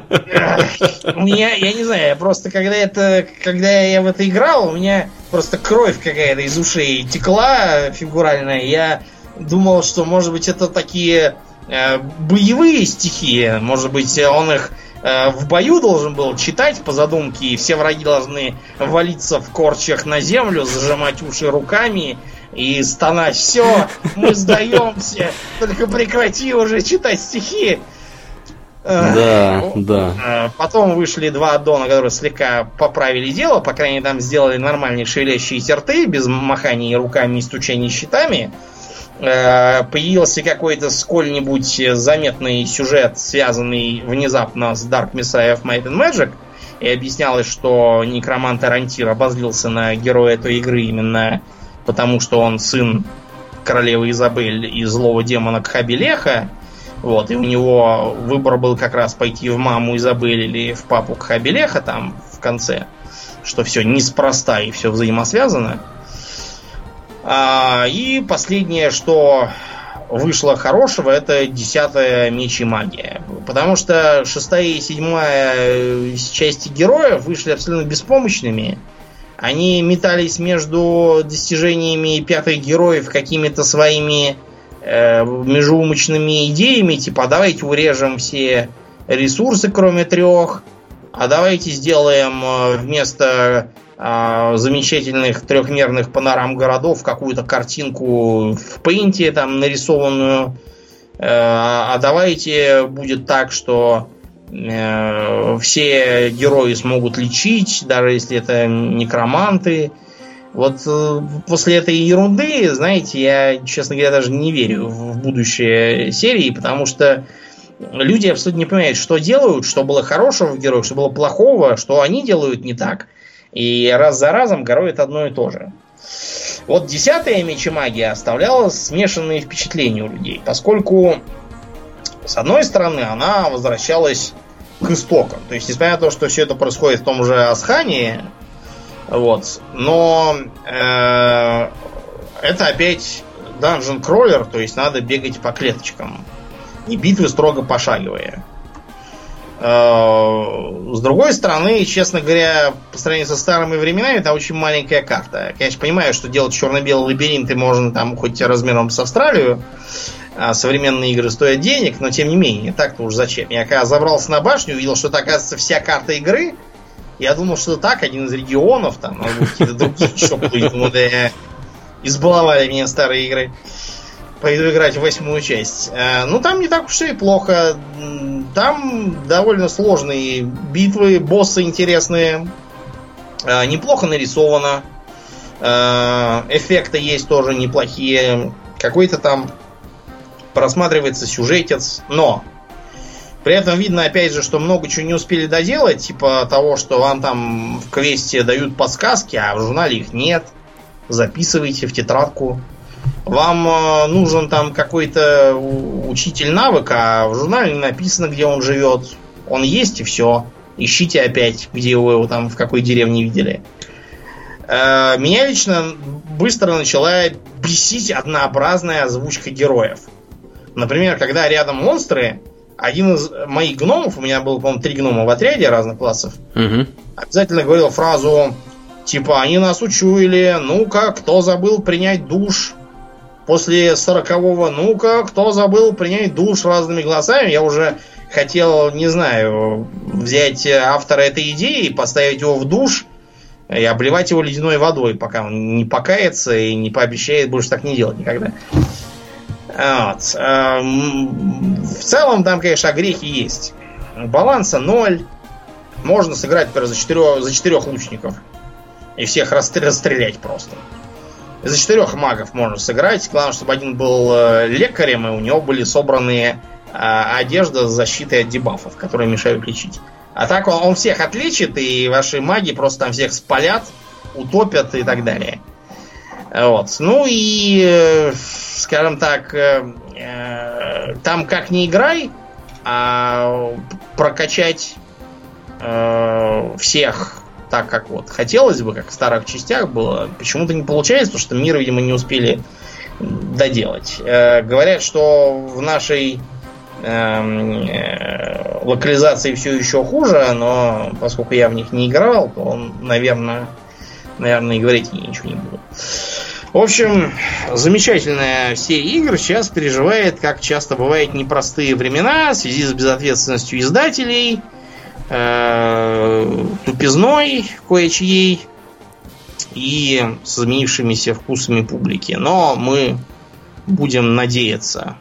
У меня, я не знаю, просто когда это, когда я в это играл, у меня просто кровь какая-то из ушей текла фигуральная. Я думал, что, может быть, это такие э, боевые стихи, может быть, он их э, в бою должен был читать по задумке, и все враги должны валиться в корчах на землю, зажимать уши руками и стонать. Все, мы сдаемся, только прекрати уже читать стихи. Да, да. Э, потом вышли два аддона, которые слегка поправили дело, по крайней мере, там сделали нормальные шевелящиеся рты, без махания руками и стучания щитами. Э, появился какой-то сколь-нибудь заметный сюжет, связанный внезапно с Dark Messiah of Might and Magic, и объяснялось, что некромант Арантир обозлился на героя этой игры именно потому, что он сын королевы Изабель и злого демона Кхабилеха, вот, и у него выбор был как раз пойти в маму Изабель или в папу Кхабилеха там в конце, что все неспроста и все взаимосвязано. А, и последнее, что вышло хорошего, это десятая меч и магия. Потому что шестая и седьмая части героев вышли абсолютно беспомощными. Они метались между достижениями пятых героев какими-то своими э, межеумочными идеями, типа «А давайте урежем все ресурсы, кроме трех, а давайте сделаем э, вместо э, замечательных трехмерных панорам городов какую-то картинку в пейнте там нарисованную, э, а давайте будет так, что э, все герои смогут лечить, даже если это некроманты, вот э, после этой ерунды, знаете, я, честно говоря, даже не верю в будущее серии, потому что люди абсолютно не понимают, что делают, что было хорошего в героях, что было плохого, что они делают не так. И раз за разом гороет одно и то же. Вот десятая мечи магия оставляла смешанные впечатления у людей, поскольку, с одной стороны, она возвращалась к истокам. То есть, несмотря на то, что все это происходит в том же Асхане, вот. Но э, это опять dungeon кроллер, то есть надо бегать по клеточкам. И битвы строго пошаговые. Э, с другой стороны, честно говоря, по сравнению со старыми временами, это очень маленькая карта. Я, конечно, понимаю, что делать черно-белые лабиринты можно там хоть размером с Австралию, а современные игры стоят денег, но тем не менее, так-то уж зачем. Я когда забрался на башню, увидел, что это, оказывается, вся карта игры, я думал, что так, один из регионов, там, какие-то другие еще. Думаю, да, избаловали меня старые игры. Пойду играть в восьмую часть. Э, ну, там не так уж и плохо. Там довольно сложные битвы, боссы интересные. Э, неплохо нарисовано. Э, эффекты есть тоже неплохие. Какой-то там просматривается сюжетец. Но при этом видно, опять же, что много чего не успели доделать, типа того, что вам там в квесте дают подсказки, а в журнале их нет. Записывайте в тетрадку. Вам э, нужен там какой-то учитель навыка, а в журнале не написано, где он живет. Он есть и все. Ищите опять, где вы его там, в какой деревне видели. Э, меня лично быстро начала бесить однообразная озвучка героев. Например, когда рядом монстры, один из моих гномов, у меня было, по-моему, три гнома в отряде разных классов, угу. обязательно говорил фразу типа «Они нас учуяли, ну-ка, кто забыл принять душ?» После сорокового «Ну-ка, кто забыл принять душ разными глазами?» Я уже хотел, не знаю, взять автора этой идеи и поставить его в душ и обливать его ледяной водой, пока он не покается и не пообещает больше так не делать никогда. Вот. Эм, в целом там, конечно, грехи есть. Баланса ноль. Можно сыграть, например, за четырех, за четырех лучников. И всех расстрелять просто. За четырех магов можно сыграть. Главное, чтобы один был э, лекарем, и у него были собраны а, одежда с защитой от дебафов, которые мешают лечить. А так он, он всех отличит, и ваши маги просто там всех спалят, утопят и так далее. Вот. Ну и, э, скажем так, э, э, там как не играй, а прокачать всех так, как вот хотелось бы, как в старых частях было, почему-то не получается, потому что мир, видимо, не успели доделать. Говорят, что в нашей локализации все еще хуже, но поскольку я в них не играл, то наверное, наверное, и говорить ничего не буду. В общем, замечательная серия игр сейчас переживает, как часто бывает, непростые времена в связи с безответственностью издателей, э, тупизной кое-чьей и с изменившимися вкусами публики. Но мы будем надеяться.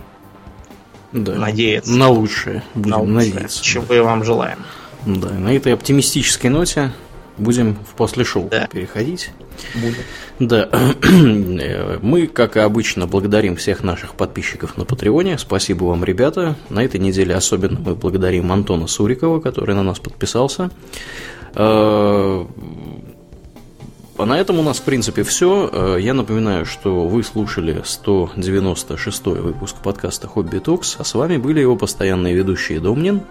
да. надеяться. На лучшее. Будем на лучшее, надеяться. Чего и вам желаем. Да, на этой оптимистической ноте будем в после шоу да. переходить. Будем. Да. Мы, как и обычно, благодарим всех наших подписчиков на Патреоне. Спасибо вам, ребята. На этой неделе особенно мы благодарим Антона Сурикова, который на нас подписался. Э, а на этом у нас, в принципе, все. Э, я напоминаю, что вы слушали 196 выпуск подкаста «Хобби Токс», а с вами были его постоянные ведущие Домнин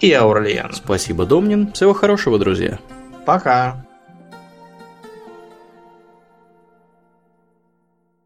и Аурлиен. Спасибо, Домнин. Всего хорошего, друзья. Пока.